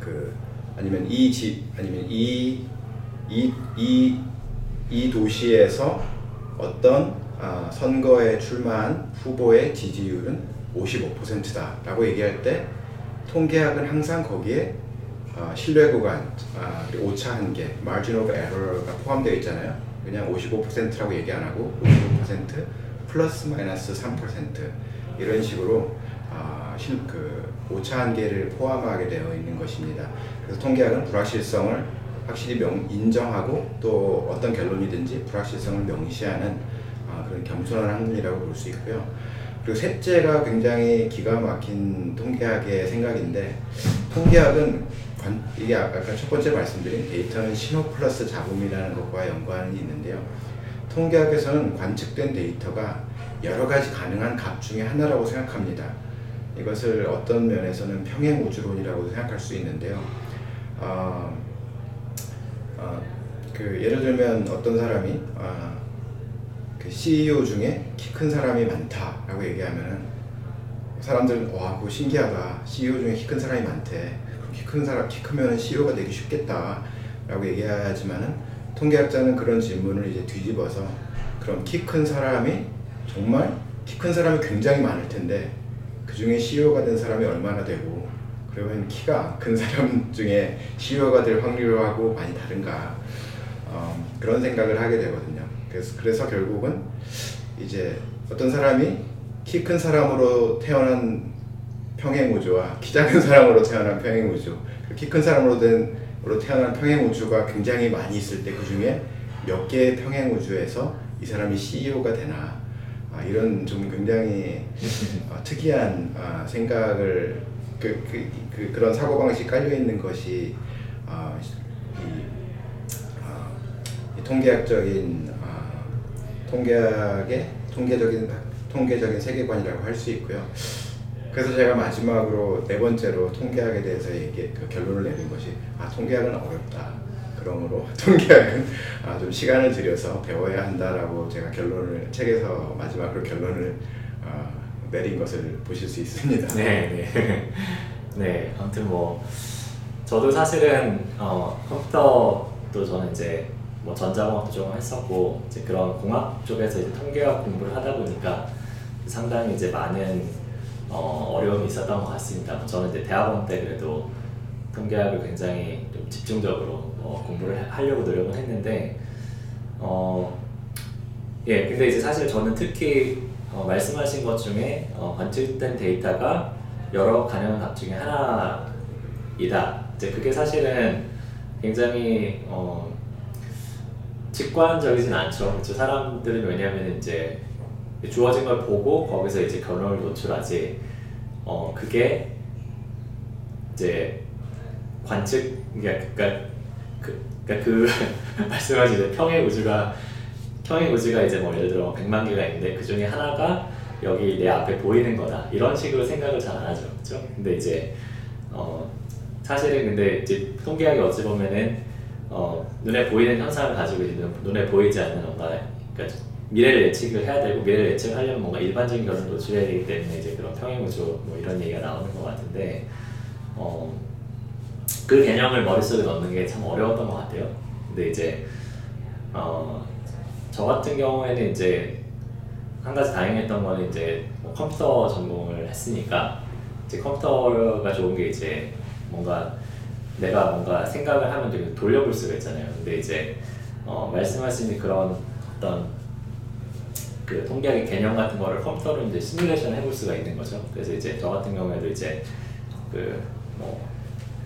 그 아니면 이 집 아니면 이 이 이 이 도시에서 어떤 어, 선거에 출마한 후보의 지지율은 55%다라고 얘기할 때 통계학은 항상 거기에 어, 신뢰 구간, 아, 오차 한계, margin of error가 포함되어 있잖아요. 그냥 55%라고 얘기 안 하고 55% 플러스 마이너스 3% 이런 식으로 아, 실, 그 오차 한계를 포함하게 되어 있는 것입니다. 그래서 통계학은 불확실성을 확실히 명, 인정하고 또 어떤 결론이든지 불확실성을 명시하는 아, 그런 겸손한 학문이라고 볼 수 있고요. 그리고 셋째가 굉장히 기가 막힌 통계학의 생각인데 통계학은 관, 이게 아까 첫 번째 말씀드린 데이터는 신호 플러스 잡음이라는 것과 연관이 있는데요. 통계학에서는 관측된 데이터가 여러 가지 가능한 값 중에 하나라고 생각합니다. 이것을 어떤 면에서는 평행 우주론이라고 생각할 수 있는데요. 어, 어, 그 예를 들면 어떤 사람이 어, 그 CEO 중에 키 큰 사람이 많다라고 얘기하면은 사람들은 와 그거 신기하다. CEO 중에 키 큰 사람이 많대. 키 큰 사람 키 크면 CEO가 되기 쉽겠다라고 얘기하지만은 통계학자는 그런 질문을 이제 뒤집어서 그럼 키 큰 사람이 정말 키 큰 사람이 굉장히 많을 텐데 그 중에 CEO가 된 사람이 얼마나 되고 그러면 키가 큰 사람 중에 CEO가 될 확률하고 많이 다른가. 어, 그런 생각을 하게 되거든요. 그래서 그래서 결국은 이제 어떤 사람이 키 큰 사람으로 태어난 평행 우주와 키 작은 사람으로 태어난 평행 우주, 키 큰 사람으로 된 으로 태어난 평행 우주가 굉장히 많이 있을 때 그 중에 몇 개의 평행 우주에서 이 사람이 CEO가 되나 아, 이런 좀 굉장히 어, 특이한 아, 생각을 그, 그, 그, 그런 사고 방식 깔려 있는 것이 아, 이, 아, 이 통계학적인 아, 통계학의 통계적인 통계적인 세계관이라고 할 수 있고요. 그래서 제가 마지막으로 네 번째로 통계학에 대해서 얘기 그 결론을 내린 것이 아 통계학은 어렵다. 그러므로 통계학은 아, 좀 시간을 들여서 배워야 한다라고 제가 결론을 책에서 마지막으로 결론을 어, 내린 것을 보실 수 있습니다. 네, 네. 네, 아무튼 뭐 저도 사실은 어, 컴퓨터도 저는 이제 뭐 전자공학도 좀 했었고 이제 그런 공학 쪽에서 이제 통계학 공부를 하다 보니까 상당히 이제 많은 어, 어려움이 있었던 것 같습니다. 뭐 저는 이제 대학원 때 그래도 통계학을 굉장히 좀 집중적으로 어, 공부를 하려고 노력을 했는데 어, 예, 근데 이제 사실 저는 특히 어, 말씀하신 것 중에 어, 관측된 데이터가 여러 가능한 값 중에 하나이다. 이제 그게 사실은 굉장히 어, 직관적이진 않죠. 그렇죠? 사람들은 왜냐하면 이제 주어진 걸 보고 거기서 이제 결론을 도출하지. 어 그게 이제 관측 그러니까 그 그러니까 그 말씀하신 평행 우주가 평행 우주가 이제 뭐 예를 들어 100만 개가 있는데 그 중에 하나가 여기 내 앞에 보이는 거다 이런 식으로 생각을 잘 안 하죠, 그렇죠? 근데 이제 어 사실은 근데 이제 통계학이 어찌 보면은 어, 눈에 보이는 현상을 가지고 있는 눈에 보이지 않는 뭔가 그러니까 미래를 예측을 해야 되고 미래를 예측을 하려면 뭔가 일반적인 것을 노출해야 되기 때문에 이제 그런 평행우주 뭐 이런 얘기가 나오는 것 같은데 어, 그 개념을 머릿속에 넣는 게 참 어려웠던 것 같아요. 근데 이제 어, 저 같은 경우에는 이제 한 가지 다행했던 거는 이제 뭐 컴퓨터 전공을 했으니까 이제 컴퓨터가 좋은 게 이제 뭔가 내가 뭔가 생각을 하면 되게 돌려볼 수가 있잖아요. 근데 이제 어, 말씀하신 그런 어떤 그 통계학의 개념 같은 거를 컴퓨터로 이제 시뮬레이션 해볼 수가 있는 거죠. 그래서 이제 저 같은 경우에도 이제 그 뭐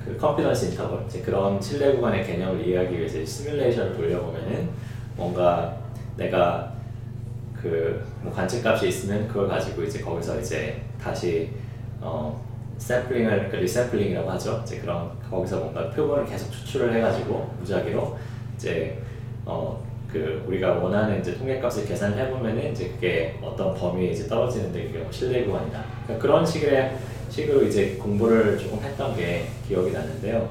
그 confidence interval 이제 그런 신뢰 구간의 개념을 이해하기 위해서 시뮬레이션을 돌려보면은 뭔가 내가 그뭐 관측 값이 있으면 그걸 가지고 이제 거기서 이제 다시 어 샘플링을 그 resampling이라고 하죠. 이제 그런 거기서 뭔가 표본을 계속 추출을 해가지고 무작위로 이제 어 그 우리가 원하는 이제 통계값을 계산을 해보면은 이제 그게 어떤 범위에 이제 떨어지는데 그게 뭐 신뢰 구간이다. 그러니까 그런 식의 식으로 이제 공부를 조금 했던 게 기억이 나는데요.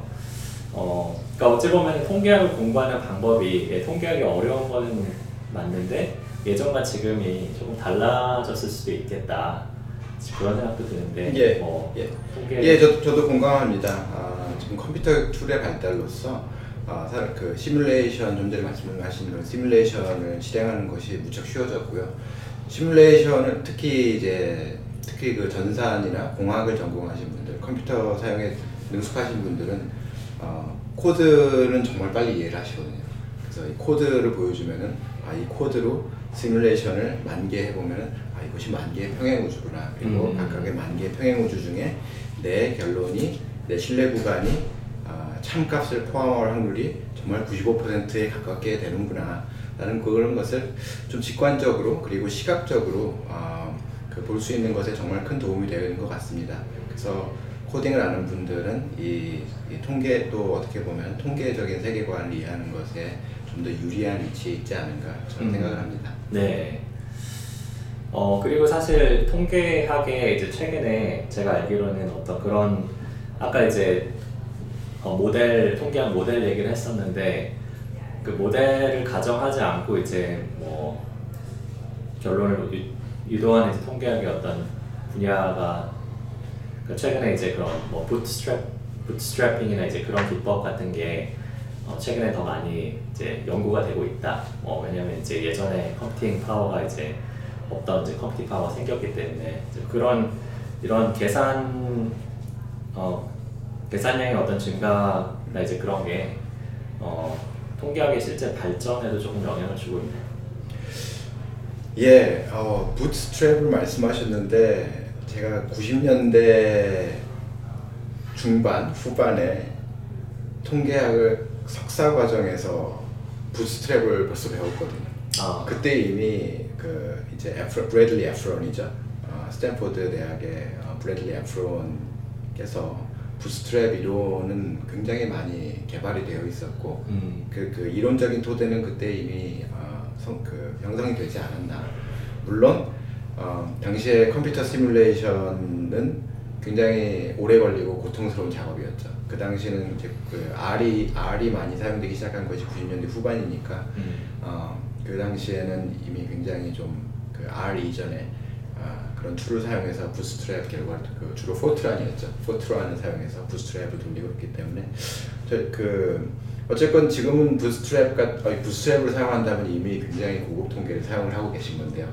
어, 그러니까 어찌 보면 통계학을 공부하는 방법이 예, 통계학이 어려운 거는 맞는데 예전과 지금이 조금 달라졌을 수도 있겠다. 그런 생각도 드는데 예, 뭐 예. 통계 예, 저, 저도 공감합니다. 아, 지금 컴퓨터 tool의 발달로서 아, 사- 그 시뮬레이션 좀 전에 말씀하신 그런 시뮬레이션을 실행하는 것이 무척 쉬워졌고요. 시뮬레이션을 특히 이제 특히 그 전산이나 공학을 전공하신 분들, 컴퓨터 사용에 능숙하신 분들은 어, 코드는 정말 빨리 이해를 하시거든요. 그래서 이 코드를 보여주면은 아, 이 코드로 시뮬레이션을 만개 해 보면은 아, 이것이 만개의 평행우주구나. 그리고 음. 각각의 만개의 평행우주 중에 내 결론이 내 신뢰 구간이 아, 참값을 포함할 확률이 정말 95%에 가깝게 되는구나. 라는 그런 것을 좀 직관적으로 그리고 시각적으로 어, 볼수 있는 것에 정말 큰 도움이 되는 것 같습니다. 그래서 코딩을 아는 분들은 이, 이 통계 또 어떻게 보면 통계적인 세계관을 이해하는 것에 좀 더 유리한 위치에 있지 않은가 저는 음. 생각을 합니다. 네. 어 그리고 사실 통계학에 이제 최근에 제가 알기로는 어떤 그런 아까 이제 어, 모델 통계학 모델 얘기를 했었는데 그 모델을 가정하지 않고 이제 뭐 결론을 유, 유도하는 이제 통계학의 어떤 분야가 그 최근에 이제 그런 뭐 bootstrap bootstrapping이나 이제 그런 기법 같은 게 어, 최근에 더 많이 이제 연구가 되고 있다. 어, 왜냐면 이제 예전에 computing power가 이제 없던 이제 computing power가 생겼기 때문에 그런 이런 계산 어, 계산량의 어떤 증가나 이제 그런 게 어, 통계학의 실제 발전에도 조금 영향을 주고 있네요. 예, 어, bootstrap을 말씀하셨는데 제가 90년대 중반 후반에 통계학을 석사 과정에서 bootstrap을 벌써 배웠거든요. 아, 그때 이미 그 이제 에프로, 브래들리 에프론이죠. 어, 스탠포드 대학의 어, 브래들리 에프론께서 bootstrap 이론은 굉장히 많이 개발이 되어 있었고 음, 그, 그 이론적인 토대는 그때 이미 어, 성, 그 형성이 되지 않았나. 물론 어, 당시에 컴퓨터 시뮬레이션은 굉장히 오래 걸리고 고통스러운 작업이었죠. 그 당시는 이제 그 R이 R이 많이 사용되기 시작한 것이 90년대 후반이니까 음, 어, 그 당시에는 이미 굉장히 좀 그 R 이전에 아, 그런 tool을 사용해서 bootstrap 결과를 그 주로 포트란이었죠. 포트란을 사용해서 bootstrap을 돌리고 있기 때문에 저그 어쨌건 지금은 bootstrap 같 아니, bootstrap을 사용한다면 이미 굉장히 고급 통계를 사용을 하고 계신 건데요.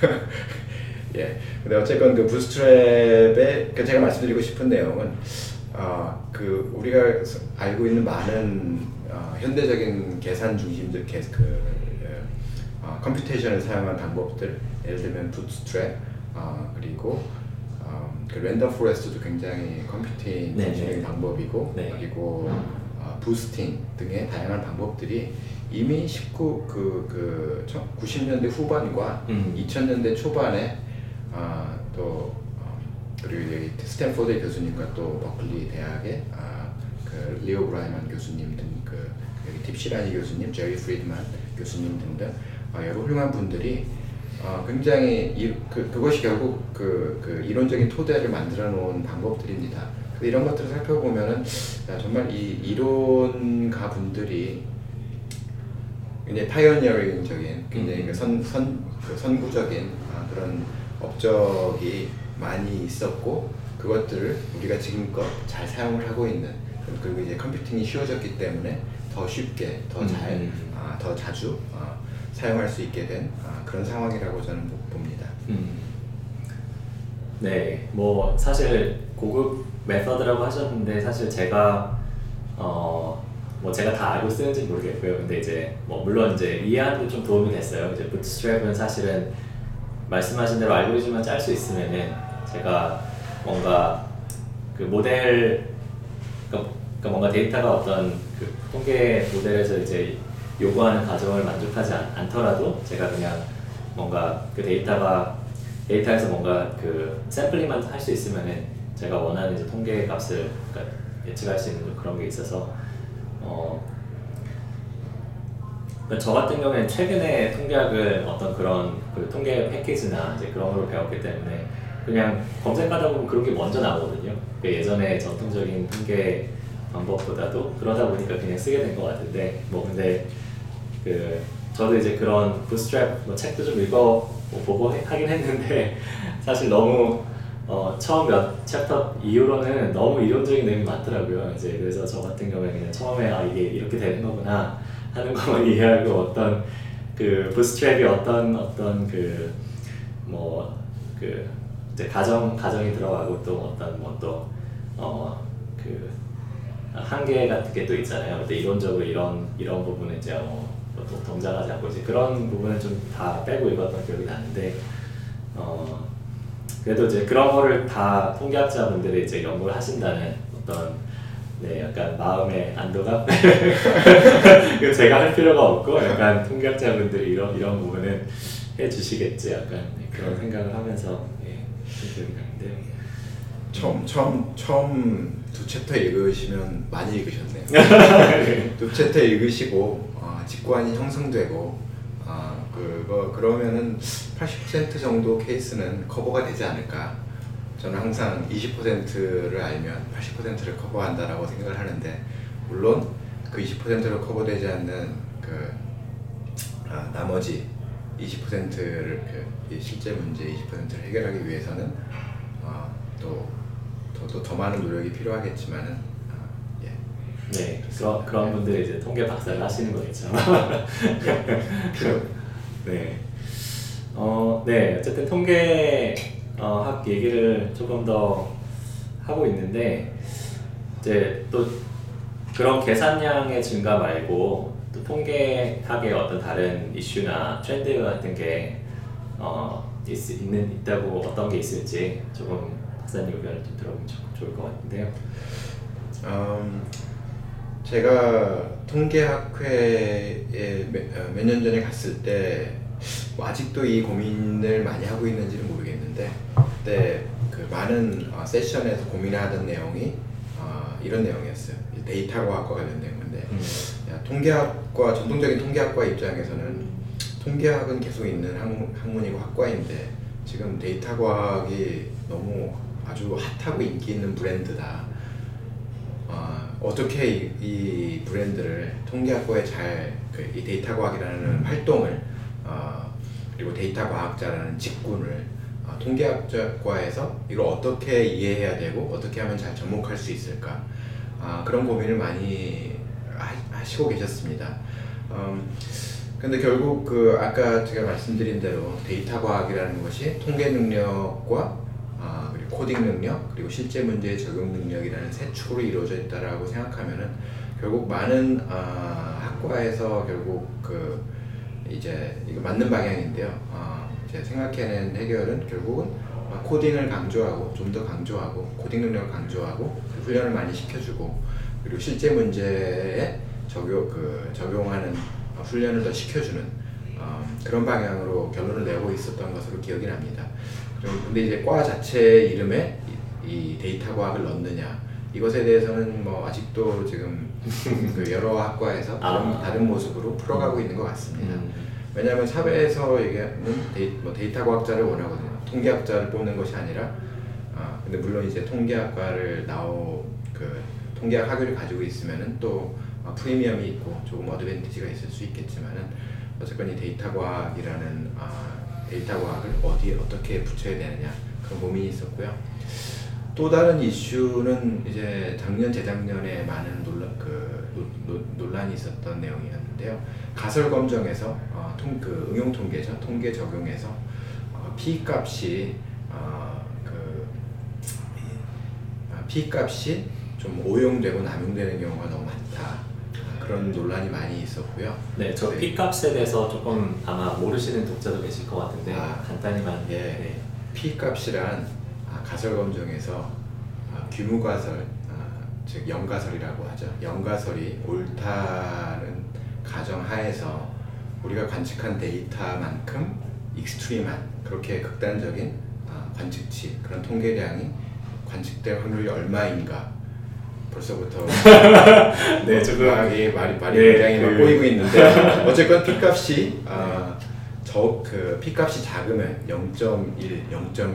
예. 근데 어쨌건 그 bootstrap의 그 제가 말씀드리고 싶은 내용은 어, 그 우리가 알고 있는 많은 어, 현대적인 계산 중심들 계, 그 어, computation을 사용한 방법들 예를 들면 bootstrap 어, 그리고 어, 그 random forest도 굉장히 computing 네, 네. 방법이고 네. 그리고 어, boosting 등의 다양한 방법들이 이미 19, 그, 그 90년대 후반과 음. 2000년대 초반에 아, 또 어, 그리고 여기 스탠포드 교수님과 또 버클리 대학의 아, 그 리오 브라이만 교수님 등그 여기 팁시라니 교수님, 제리 프리드만 교수님 등등 아, 여러 훌륭한 분들이 어, 굉장히 이, 그, 그것이 결국 그, 그 이론적인 토대를 만들어 놓은 방법들입니다. 근데 이런 것들을 살펴보면은 야, 정말 이 이론가 분들이 굉장히 pioneering적인 굉장히 음. 그 선, 선, 그 선구적인 아, 그런 업적이 많이 있었고 그것들을 우리가 지금껏 잘 사용을 하고 있는 그리고 이제 컴퓨팅이 쉬워졌기 때문에 더 쉽게 더잘 음. 아, 더 자주 아, 사용할 수 있게 된 아, 그런 상황이라고 저는 보- 봅니다. 음. 네, 뭐 사실 고급 메서드라고 하셨는데 사실 제가 어, 뭐 제가 다 알고 쓰는지 모르겠고요. 근데 이제 뭐 물론 이제 이해하는데 좀 도움이 됐어요. 이제 부트스트랩은 사실은 말씀하신 대로 알고리즘만 짤 수 있으면은 제가 뭔가 그 모델 그러니까 그러니까 뭔가 데이터가 어떤 그 통계 모델에서 이제 요구하는 가정을 만족하지 않, 않더라도 제가 그냥 뭔가 그 데이터가 데이터에서 뭔가 그 샘플링만 할 수 있으면은 제가 원하는 이제 통계 값을 그러니까 예측할 수 있는 좀 그런 게 있어서 어 그러니까 저 같은 경우에는 최근에 통계학을 어떤 그런 그 통계 패키지나 이제 그런 걸로 배웠기 때문에 그냥 검색하다 보면 그런 게 먼저 나오거든요. 그 예전에 전통적인 통계 방법보다도 그러다 보니까 그냥 쓰게 된 것 같은데 뭐 근데 그 저도 이제 그런 부스트랩 뭐 책도 좀 읽어 보고 해- 하긴 했는데 사실 너무 어, 처음 몇 챕터 이후로는 너무 이론적인 내용이 많더라고요. 이제 그래서 저 같은 경우에 그냥 처음에 아 이게 이렇게 되는 거구나 하는 것만 이해하고 어떤 그 부스트랩이 어떤 어떤 그 뭐 그 이제 가정 가정이 들어가고 또 어떤 뭐또어그 한계 같은 게 또 있잖아요. 근데 이론적으로 이런 이런 부분은 이제 어, 뭐 동- 동작하지 않고 이제 그런 부분은 좀 다 빼고 읽었던 기억이 나는데 어 그래도 이제 그런 거를 다 통계학자분들이 이제 연구를 하신다는 어떤 네 약간 마음의 안도감 그 제가 할 필요가 없고 약간 통계학자분들이 이런 이런 부분은 해주시겠지 약간 네, 그런 생각을 하면서 예, 좀 기억이 나는데요. 처음 처음 처음 두 챕터 읽으시면 많이 읽으셨네요. 두 챕터 읽으시고 어, 직관이 형성되고 어, 그거 그러면은 80% 정도 케이스는 커버가 되지 않을까. 저는 항상 20%를 알면 80%를 커버한다라고 생각을 하는데 물론 그 20%로 커버되지 않는 그 아, 나머지 20%를 그, 이 실제 문제 20%를 해결하기 위해서는 어, 또더 더 많은 노력이 필요하겠지만은 아, 예. 네, 그런 그런 분들이 이제 통계 박사를 하시는 거겠죠. 네. 어, 네, 어쨌든 통계 어, 학 얘기를 조금 더 하고 있는데 이제 또 그런 계산량의 증가 말고 또 통계학의 어떤 다른 이슈나 트렌드 같은 게 어, 있, 있는 있다고 어떤 게 있을지 조금 박사님 의견을 좀 들어보면 좋- 좋을 것 같은데요. 음, 제가 통계학회에 어, 몇년 전에 갔을 때 뭐 아직도 이 고민을 많이 하고 있는지는 모르겠는데 그때 그 많은 어, 세션에서 고민하던 내용이 어, 이런 내용이었어요. 이 데이터 과학과 관련된 건데 음. 야, 통계학과 전통적인 통계학과 입장에서는 통계학은 계속 있는 학문, 학문이고 학과인데 지금 데이터 과학이 너무 아주 핫하고 인기 있는 브랜드다. 어, 어떻게 이, 이 브랜드를 통계학과에 잘 이 데이터 과학이라는 활동을 어, 그리고 데이터 과학자라는 직군을 어, 통계학과에서 이걸 어떻게 이해해야 되고 어떻게 하면 잘 접목할 수 있을까 아, 그런 고민을 많이 하, 시고 계셨습니다. 음, 근데 결국 그 아까 제가 말씀드린 대로 데이터 과학이라는 것이 통계 능력과 아, 그리고 코딩 능력 그리고 실제 문제의 적용 능력이라는 세 축으로 이루어져 있다라고 생각하면은 결국 많은 아, 학과에서 결국 그 이제 이거 맞는 방향인데요. 아, 제 생각해낸 해결은 결국은 아, 코딩을 강조하고 좀 더 강조하고 코딩 능력을 강조하고 훈련을 많이 시켜주고 그리고 실제 문제에 적용 그 적용하는 어, 훈련을 더 시켜주는 어, 그런 방향으로 결론을 내고 있었던 것으로 기억이 납니다. 근데 이제 과 자체 이름에 이, 이 데이터 과학을 넣느냐 이것에 대해서는 뭐 아직도 지금 그 여러 학과에서 다른, 아. 다른 모습으로 풀어가고 있는 것 같습니다. 음. 왜냐하면 사회에서 얘기하는 데이, 뭐 데이터 과학자를 원하거든요. 통계학자를 뽑는 것이 아니라 아, 근데 물론 이제 통계학과를 나오 그 통계학 학위를 가지고 있으면은 또 어, 프리미엄이 있고 조금 advantage가 있을 수 있겠지만은 어쨌건 이 데이터 과학이라는 아, 데이터 과학을 어디에 어떻게 붙여야 되느냐 그런 고민이 있었고요. 또 다른 이슈는 이제 작년 재작년에 많은 논란 그 노- 노- 논란이 있었던 내용이었는데요. 가설 검정에서 어, 통, 그 응용 통계죠. 통계 적용에서 어, p 값이 어, 그 아, p 값이 좀 오용되고 남용되는 경우가 너무 많다. 아, 그런 논란이 많이 있었고요. 네, 저 네. P값에 대해서 조금 아마 모르시는 독자도 계실 것 같은데 아, 간단히만 예. 네. P 값이란 아, 가설 검정에서 아, 귀무 가설, 아, 즉 영가설이라고 하죠. 영가설이 옳다는 가정 하에서 우리가 관측한 데이터만큼 extreme한 그렇게 극단적인 아, 관측치 그런 통계량이 관측될 확률이 얼마인가 벌써부터 네, 조금 말이 말이 말이 네, 굉장히 막 그- 꼬이고 있는데 어쨌건 P 값이 아, 저그 P 값이 작으면 0.1, 0.0001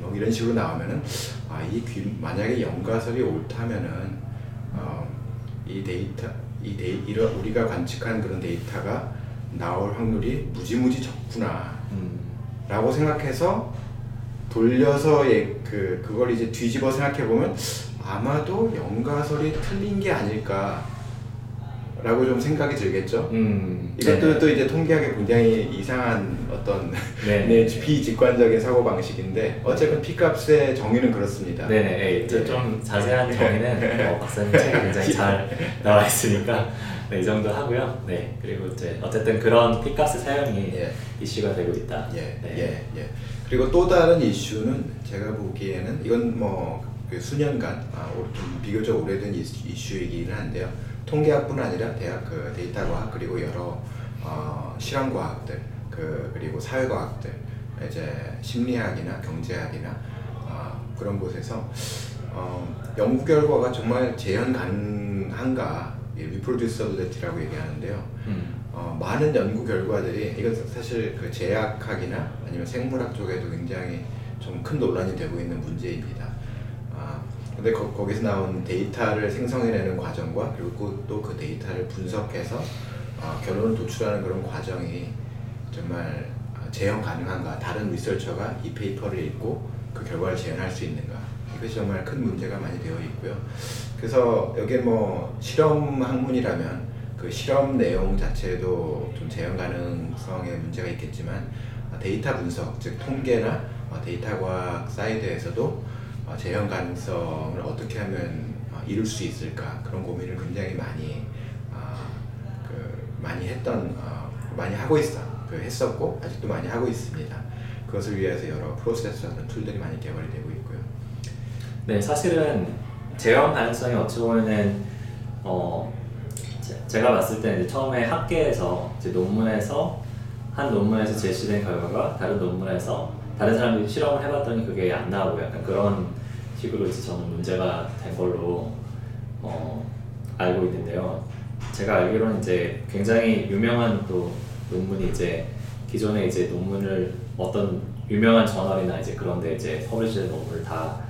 뭐 이런 식으로 나오면은 아이 만약에 영가설이 옳다면은 어, 이 데이터 이 데이 이런 우리가 관측한 그런 데이터가 나올 확률이 무지무지 적구나. 음, 라고 생각해서 돌려서 예, 그 그걸 이제 뒤집어 생각해 보면 아마도 영가설이 틀린 게 아닐까 라고 좀 생각이 들겠죠. 음, 이것도 네. 또 이제 통계학의 굉장히 이상한 어떤 네. 네, 비직관적인 사고 방식인데 어쨌든 P 값의 정의는 그렇습니다. 네네, 예, 이제 예. 좀 자세한 정의는 어, 박사님 책에 굉장히 잘 나와 있으니까 네, 이 정도 하고요. 네, 그리고 이제 어쨌든 그런 P값의 사용이 예. 이슈가 되고 있다. 예, 네. 예, 예. 그리고 또 다른 이슈는 제가 보기에는 이건 뭐 그 수년간 아, 비교적 오래된 이슈, 이슈 이기는 한데요. 통계학뿐 아니라 대학 그 데이터과학 그리고 여러 어, 실험과학들 그 그리고 사회과학들 이제 심리학이나 경제학이나 아, 그런 곳에서 어, 연구 결과가 정말 재현 가능한가 reproducibility라고 얘기하는데요. 음, 어, 많은 연구 결과들이 이건 사실 그 제약학이나 아니면 생물학 쪽에도 굉장히 좀 큰 논란이 되고 있는 문제입니다. 아, 근데 거, 거기서 나온 데이터를 생성해내는 과정과 그리고 또 그 데이터를 분석해서 어, 결론을 도출하는 그런 과정이 정말 어, 재현 가능한가? 다른 리서처가 이 paper를 읽고 그 결과를 재현할 수 있는가? 이것이 정말 큰 문제가 많이 되어 있고요. 그래서 여기에 뭐 실험 학문이라면 그 실험 내용 자체도 좀 재현 가능성에 문제가 있겠지만 어, 데이터 분석, 즉 통계나 어, 데이터 과학 사이드에서도 어, 재현 가능성을 어떻게 하면 어, 이룰 수 있을까 그런 고민을 굉장히 많이 아, 그 많이 했던 어, 많이 하고 있어 그 했었고 아직도 많이 하고 있습니다. 그것을 위해서 여러 프로세스나 tool들이 많이 개발이 되고 있고요. 네, 사실은 재현 가능성이 어찌 보면은 어 제- 제가 봤을 때는 이제 처음에 학계에서 이제 논문에서 한 논문에서 제시된 결과가 다른 논문에서 다른 사람들이 실험을 해봤더니 그게 안 나오고 약간 그런 식으로 이제 저는 문제가 된 걸로 어 알고 있는데요. 제가 알기로는 이제 굉장히 유명한 또 논문이 이제 기존에 이제 논문을 어떤 유명한 저널이나 이제 그런데 이제 publish된 논문을 다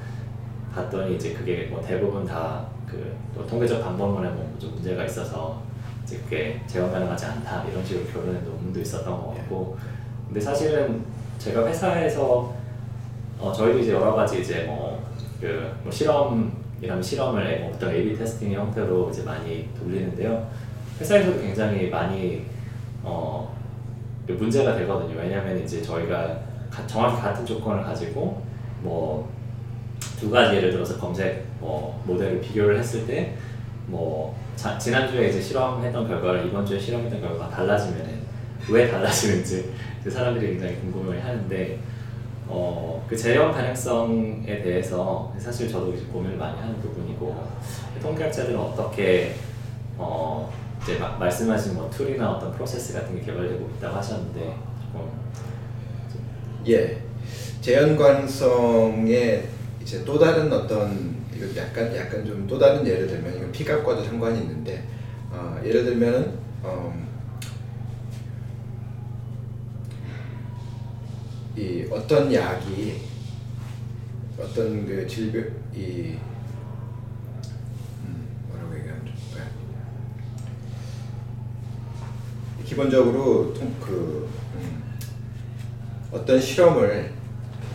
봤더니 이제 그게 뭐 대부분 다 그 통계적 방법론에 뭐좀 문제가 있어서 이제 그게 재현 가능하지 않다 이런 식으로 결론낸 논문도 있었던 것 같고 근데 사실은 제가 회사에서 어 저희도 이제 여러 가지 이제 뭐 그뭐 실험이라면 실험을 뭐 어떤 A/B 테스팅 형태로 이제 많이 돌리는데요. 회사에서도 굉장히 많이 어 문제가 되거든요. 왜냐하면 이제 저희가 가- 정확히 같은 조건을 가지고 뭐 두 가지 예를 들어서 검색 뭐 모델을 비교를 했을 때뭐 지난주에 이제 실험했던 결과를 이번 주에 실험했던 결과가 달라지면은 왜 달라지는지 이제 사람들이 굉장히 궁금해 하는데 어, 그 재현 가능성에 대해서 사실 저도 이제 고민을 많이 하는 부분이고 통계학자들은 어떻게 어, 이제 마- 말씀하신 뭐 tool이나 어떤 프로세스 같은 게 개발되고 있다고 하셨는데 조금 예, 재현 가능성의 이제 또 다른 어떤 이거 약간 약간 좀 또 다른 예를 들면 이건 피값과도 상관이 있는데 어, 예를 들면은 어, 이 어떤 약이 어떤 그 질병 이 음, 뭐라고 얘기하면 좋을까요? 기본적으로 통, 그 음, 어떤 실험을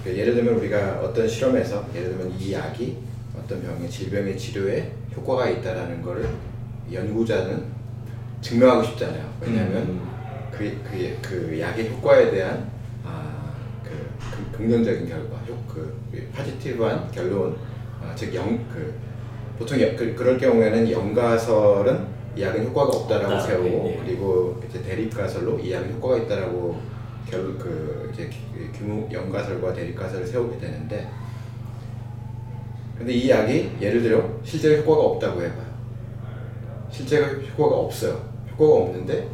그 예를 들면 우리가 어떤 실험에서 예를 들면 이 약이 어떤 병의 질병의 치료에 효과가 있다라는 거를 연구자는 증명하고 싶잖아요. 왜냐하면 음. 그, 그, 그 약의 효과에 대한 긍정적인 결과, 효, 그 파지티브한 결론, 아, 즉 영, 그 보통 여, 그, 그럴 경우에는 연가설은 이 약은 효과가 없다라고 없다. 세우고 예, 예. 그리고 이제 대립가설로 이 약은 효과가 있다라고 결, 그 이제 기- 규모 연가설과 대립가설을 세우게 되는데 근데 이 약이 예를 들어 실제로 효과가 없다고 해봐요. 실제로 효과가 없어요. 효과가 없는데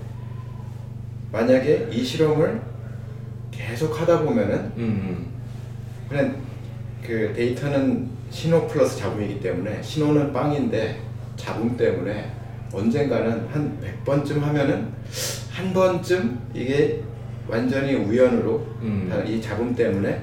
만약에 이 실험을 계속 하다 보면은 음. 그냥 그 데이터는 신호 플러스 잡음이기 때문에 신호는 빵인데 잡음 때문에 언젠가는 한 100번쯤 하면은 한 번쯤 이게 완전히 우연으로 음. 다이 잡음 때문에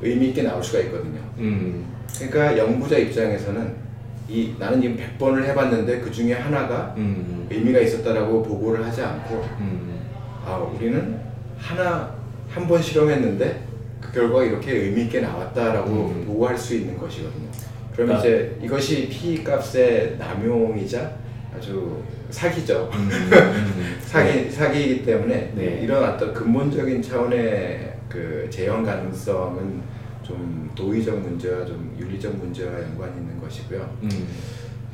의미 있게 나올 수가 있거든요. 음. 그러니까 연구자 입장에서는 이 나는 지금 100번을 해봤는데 그 중에 하나가 음. 의미가 있었다라고 보고를 하지 않고 음. 아 우리는 하나 한 번 실험했는데 그 결과가 이렇게 의미 있게 나왔다라고 음. 보고할 수 있는 것이거든요. 그러면 그러니까- 이제 이것이 P 값의 남용이자 아주 사기죠. 음. 음. 사기 사기이기 때문에 네. 이런 어떤 근본적인 차원의 그 재현 가능성은 좀 도의적 문제와 좀 윤리적 문제와 연관이 있는 것이고요. 음.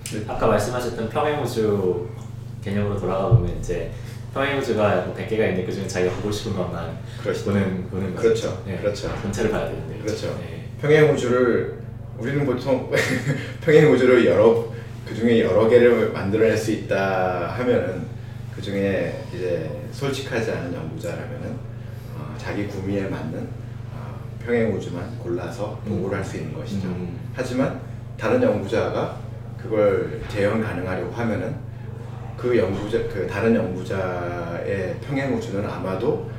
네. 아까 말씀하셨던 평행우주 개념으로 돌아가 보면 이제 평행우주가 뭐 100개가 있는데 그중에 자기가 보고 싶은 것만 그렇죠. 보는 보는 그렇죠. 거죠. 네. 그렇죠. 전체를 봐야 되는데 그렇죠. 네. 평행 우주를 우리는 보통 평행 우주를 여러 그 중에 여러 개를 만들어낼 수 있다 하면은 그 중에 이제 솔직하지 않은 연구자라면은 어, 자기 구미에 맞는 어, 평행 우주만 골라서 보고를 할수 있는 것이죠. 음. 하지만 다른 연구자가 그걸 재현 가능하려고 하면은 그 연구자 그 다른 연구자의 평행 우주는 아마도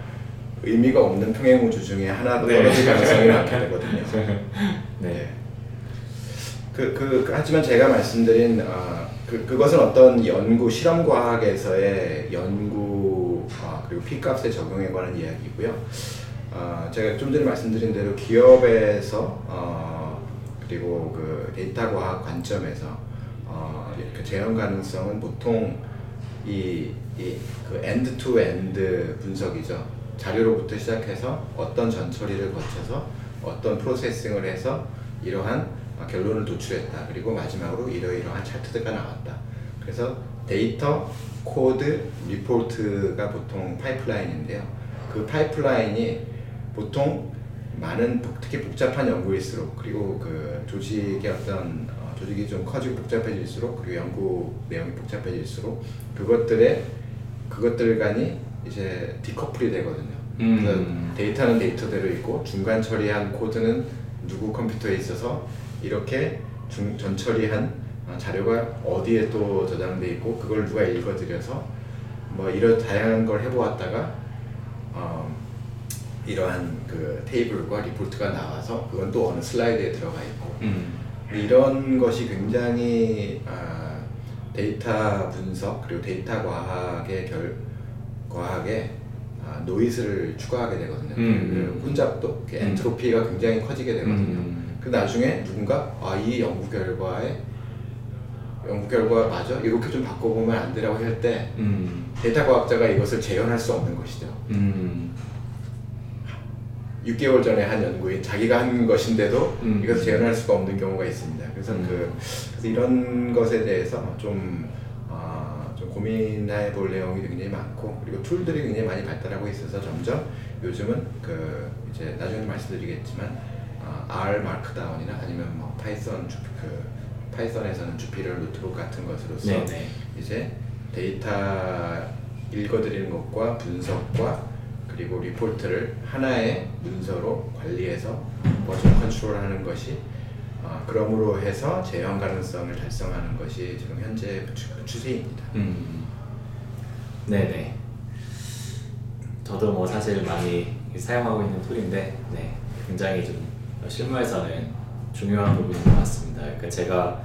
의미가 없는 평행 우주 중에 하나로 네. 떨어질 가능성이 많게 되거든요. 네. 그, 그, 하지만 제가 말씀드린 어, 그, 그것은 어떤 연구 실험 과학에서의 연구 어, 그리고 P 값의 적용에 관한 이야기고요. 어, 제가 좀 전에 말씀드린 대로 기업에서 어, 그리고 그 데이터 과학 관점에서 어, 그 재현 가능성은 보통 이, 이, 그 end to end 분석이죠. 자료로부터 시작해서 어떤 전처리를 거쳐서 어떤 processing을 해서 이러한 어, 결론을 도출했다. 그리고 마지막으로 이러이러한 차트가 나왔다. 그래서 데이터, 코드, 리포트가 보통 파이프라인인데요. 그 파이프라인이 보통 많은 복- 특히 복잡한 연구일수록 그리고 그 조직의 어떤 어, 조직이 좀 커지고 복잡해질수록 그리고 연구 내용이 복잡해질수록 그것들의 그것들 간이 이제 decouple이 되거든요. 음. 그래서 데이터는 데이터대로 있고 중간 처리한 코드는 누구 컴퓨터에 있어서 이렇게 중, 전 처리한 어, 자료가 어디에 또 저장돼 있고 그걸 누가 읽어드려서 뭐 이런 다양한 걸 해보았다가 어, 이러한 그 테이블과 리포트가 나와서 그건 또 어느 슬라이드에 들어가 있고 음. 이런 것이 굉장히 아, 데이터 분석 그리고 데이터 과학의 결 과학에 아, 노이즈를 추가하게 되거든요. 음. 그 혼잡도 그 음. 엔트로피가 굉장히 커지게 되거든요. 음. 그 나중에 누군가 아 이 연구 결과에 연구 결과 맞아 이렇게 좀 바꿔보면 안 되라고 할때 음. 데이터 과학자가 이것을 재현할 수 없는 것이죠. 음. 6개월 전에 한 연구인 자기가 한 것인데도 음. 이것을 재현할 수가 없는 경우가 있습니다. 그래서 음. 그 그래서 이런 것에 대해서 좀, 아, 좀 고민해 볼 내용이 굉장히 많고 그리고 tool들이 굉장히 많이 발달하고 있어서 점점 요즘은 그 이제 나중에 말씀드리겠지만 아, R 마크다운이나 아니면 뭐 파이썬 주, 그 파이썬에서는 Jupyter Notebook 같은 것으로서 네네. 이제 데이터 읽어드리는 것과 분석과 그리고 리포트를 하나의 문서로 관리해서 버전 컨트롤하는 것이 어, 그러므로 해서 재현 가능성을 달성하는 것이 지금 현재 추, 추세입니다. 음. 네네. 저도 뭐 사실 많이 사용하고 있는 툴인데, 네. 굉장히 좀 실무에서는 중요한 부분인 것 같습니다. 그러니까 제가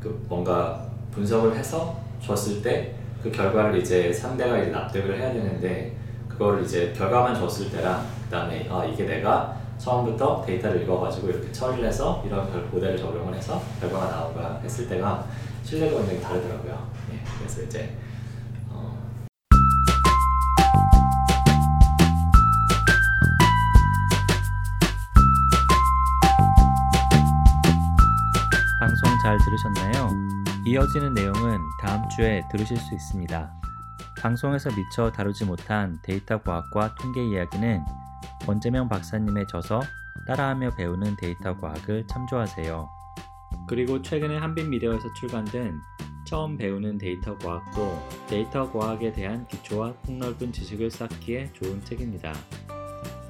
그 뭔가 분석을 해서 줬을 때 그 결과를 이제 상대가 이제 납득을 해야 되는데 그거를 이제 결과만 줬을 때랑 그 다음에 아 이게 내가 처음부터 데이터를 읽어가지고 이렇게 처리를 해서 이런 결- 모델을 적용을 해서 결과가 나오가 했을 때가 신뢰가 굉장히 다르더라고요. 예, 그래서 이제 어, 방송 잘 들으셨나요? 이어지는 내용은 다음 주에 들으실 수 있습니다. 방송에서 미처 다루지 못한 데이터 과학과 통계 이야기는 권재명 박사님의 저서 따라하며 배우는 데이터 과학을 참조하세요. 그리고 최근에 한빛미디어에서 출간된 처음 배우는 데이터 과학도 데이터 과학에 대한 기초와 폭넓은 지식을 쌓기에 좋은 책입니다.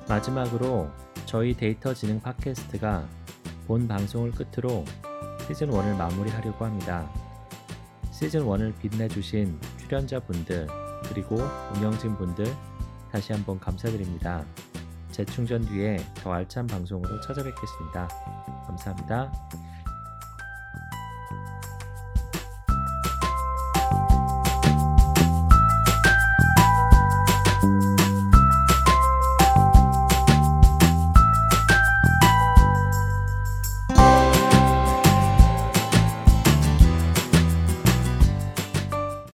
마지막으로 저희 데이터 지능 팟캐스트가 본 방송을 끝으로 시즌 1을 마무리하려고 합니다. 시즌 1을 빛내주신 출연자분들 그리고 운영진 분들 다시 한번 감사드립니다. 재충전 뒤에 더 알찬 방송으로 찾아뵙겠습니다. 감사합니다.